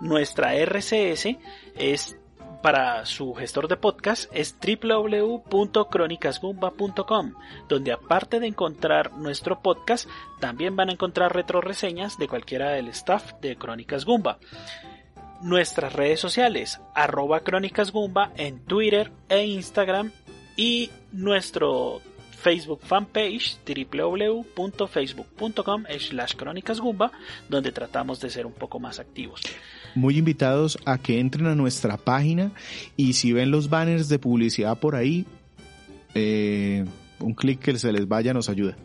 Nuestra RCS es para su gestor de podcast es www.cronicasgumba.com, donde aparte de encontrar nuestro podcast, también van a encontrar retroreseñas de cualquiera del staff de Crónicas Gumba nuestras redes sociales, arroba Crónicas Gumba en Twitter e Instagram y nuestro Facebook fanpage www.facebook.com slash Crónicas donde tratamos de ser un poco más activos. Muy invitados a que entren a nuestra página y si ven los banners de publicidad por ahí, eh, un clic que se les vaya nos ayuda.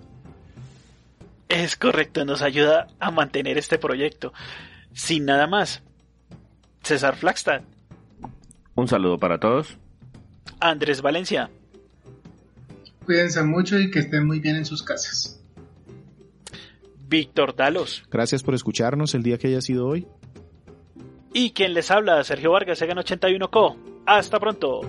Es correcto, nos ayuda a mantener este proyecto. Sin nada más, César Flagstad. Un saludo para todos. Andrés Valencia. Cuídense mucho y que estén muy bien en sus casas. Víctor Dalos. Gracias por escucharnos el día que haya sido hoy. Y quien les habla, Sergio Vargas, Egan 81 Co. Hasta pronto.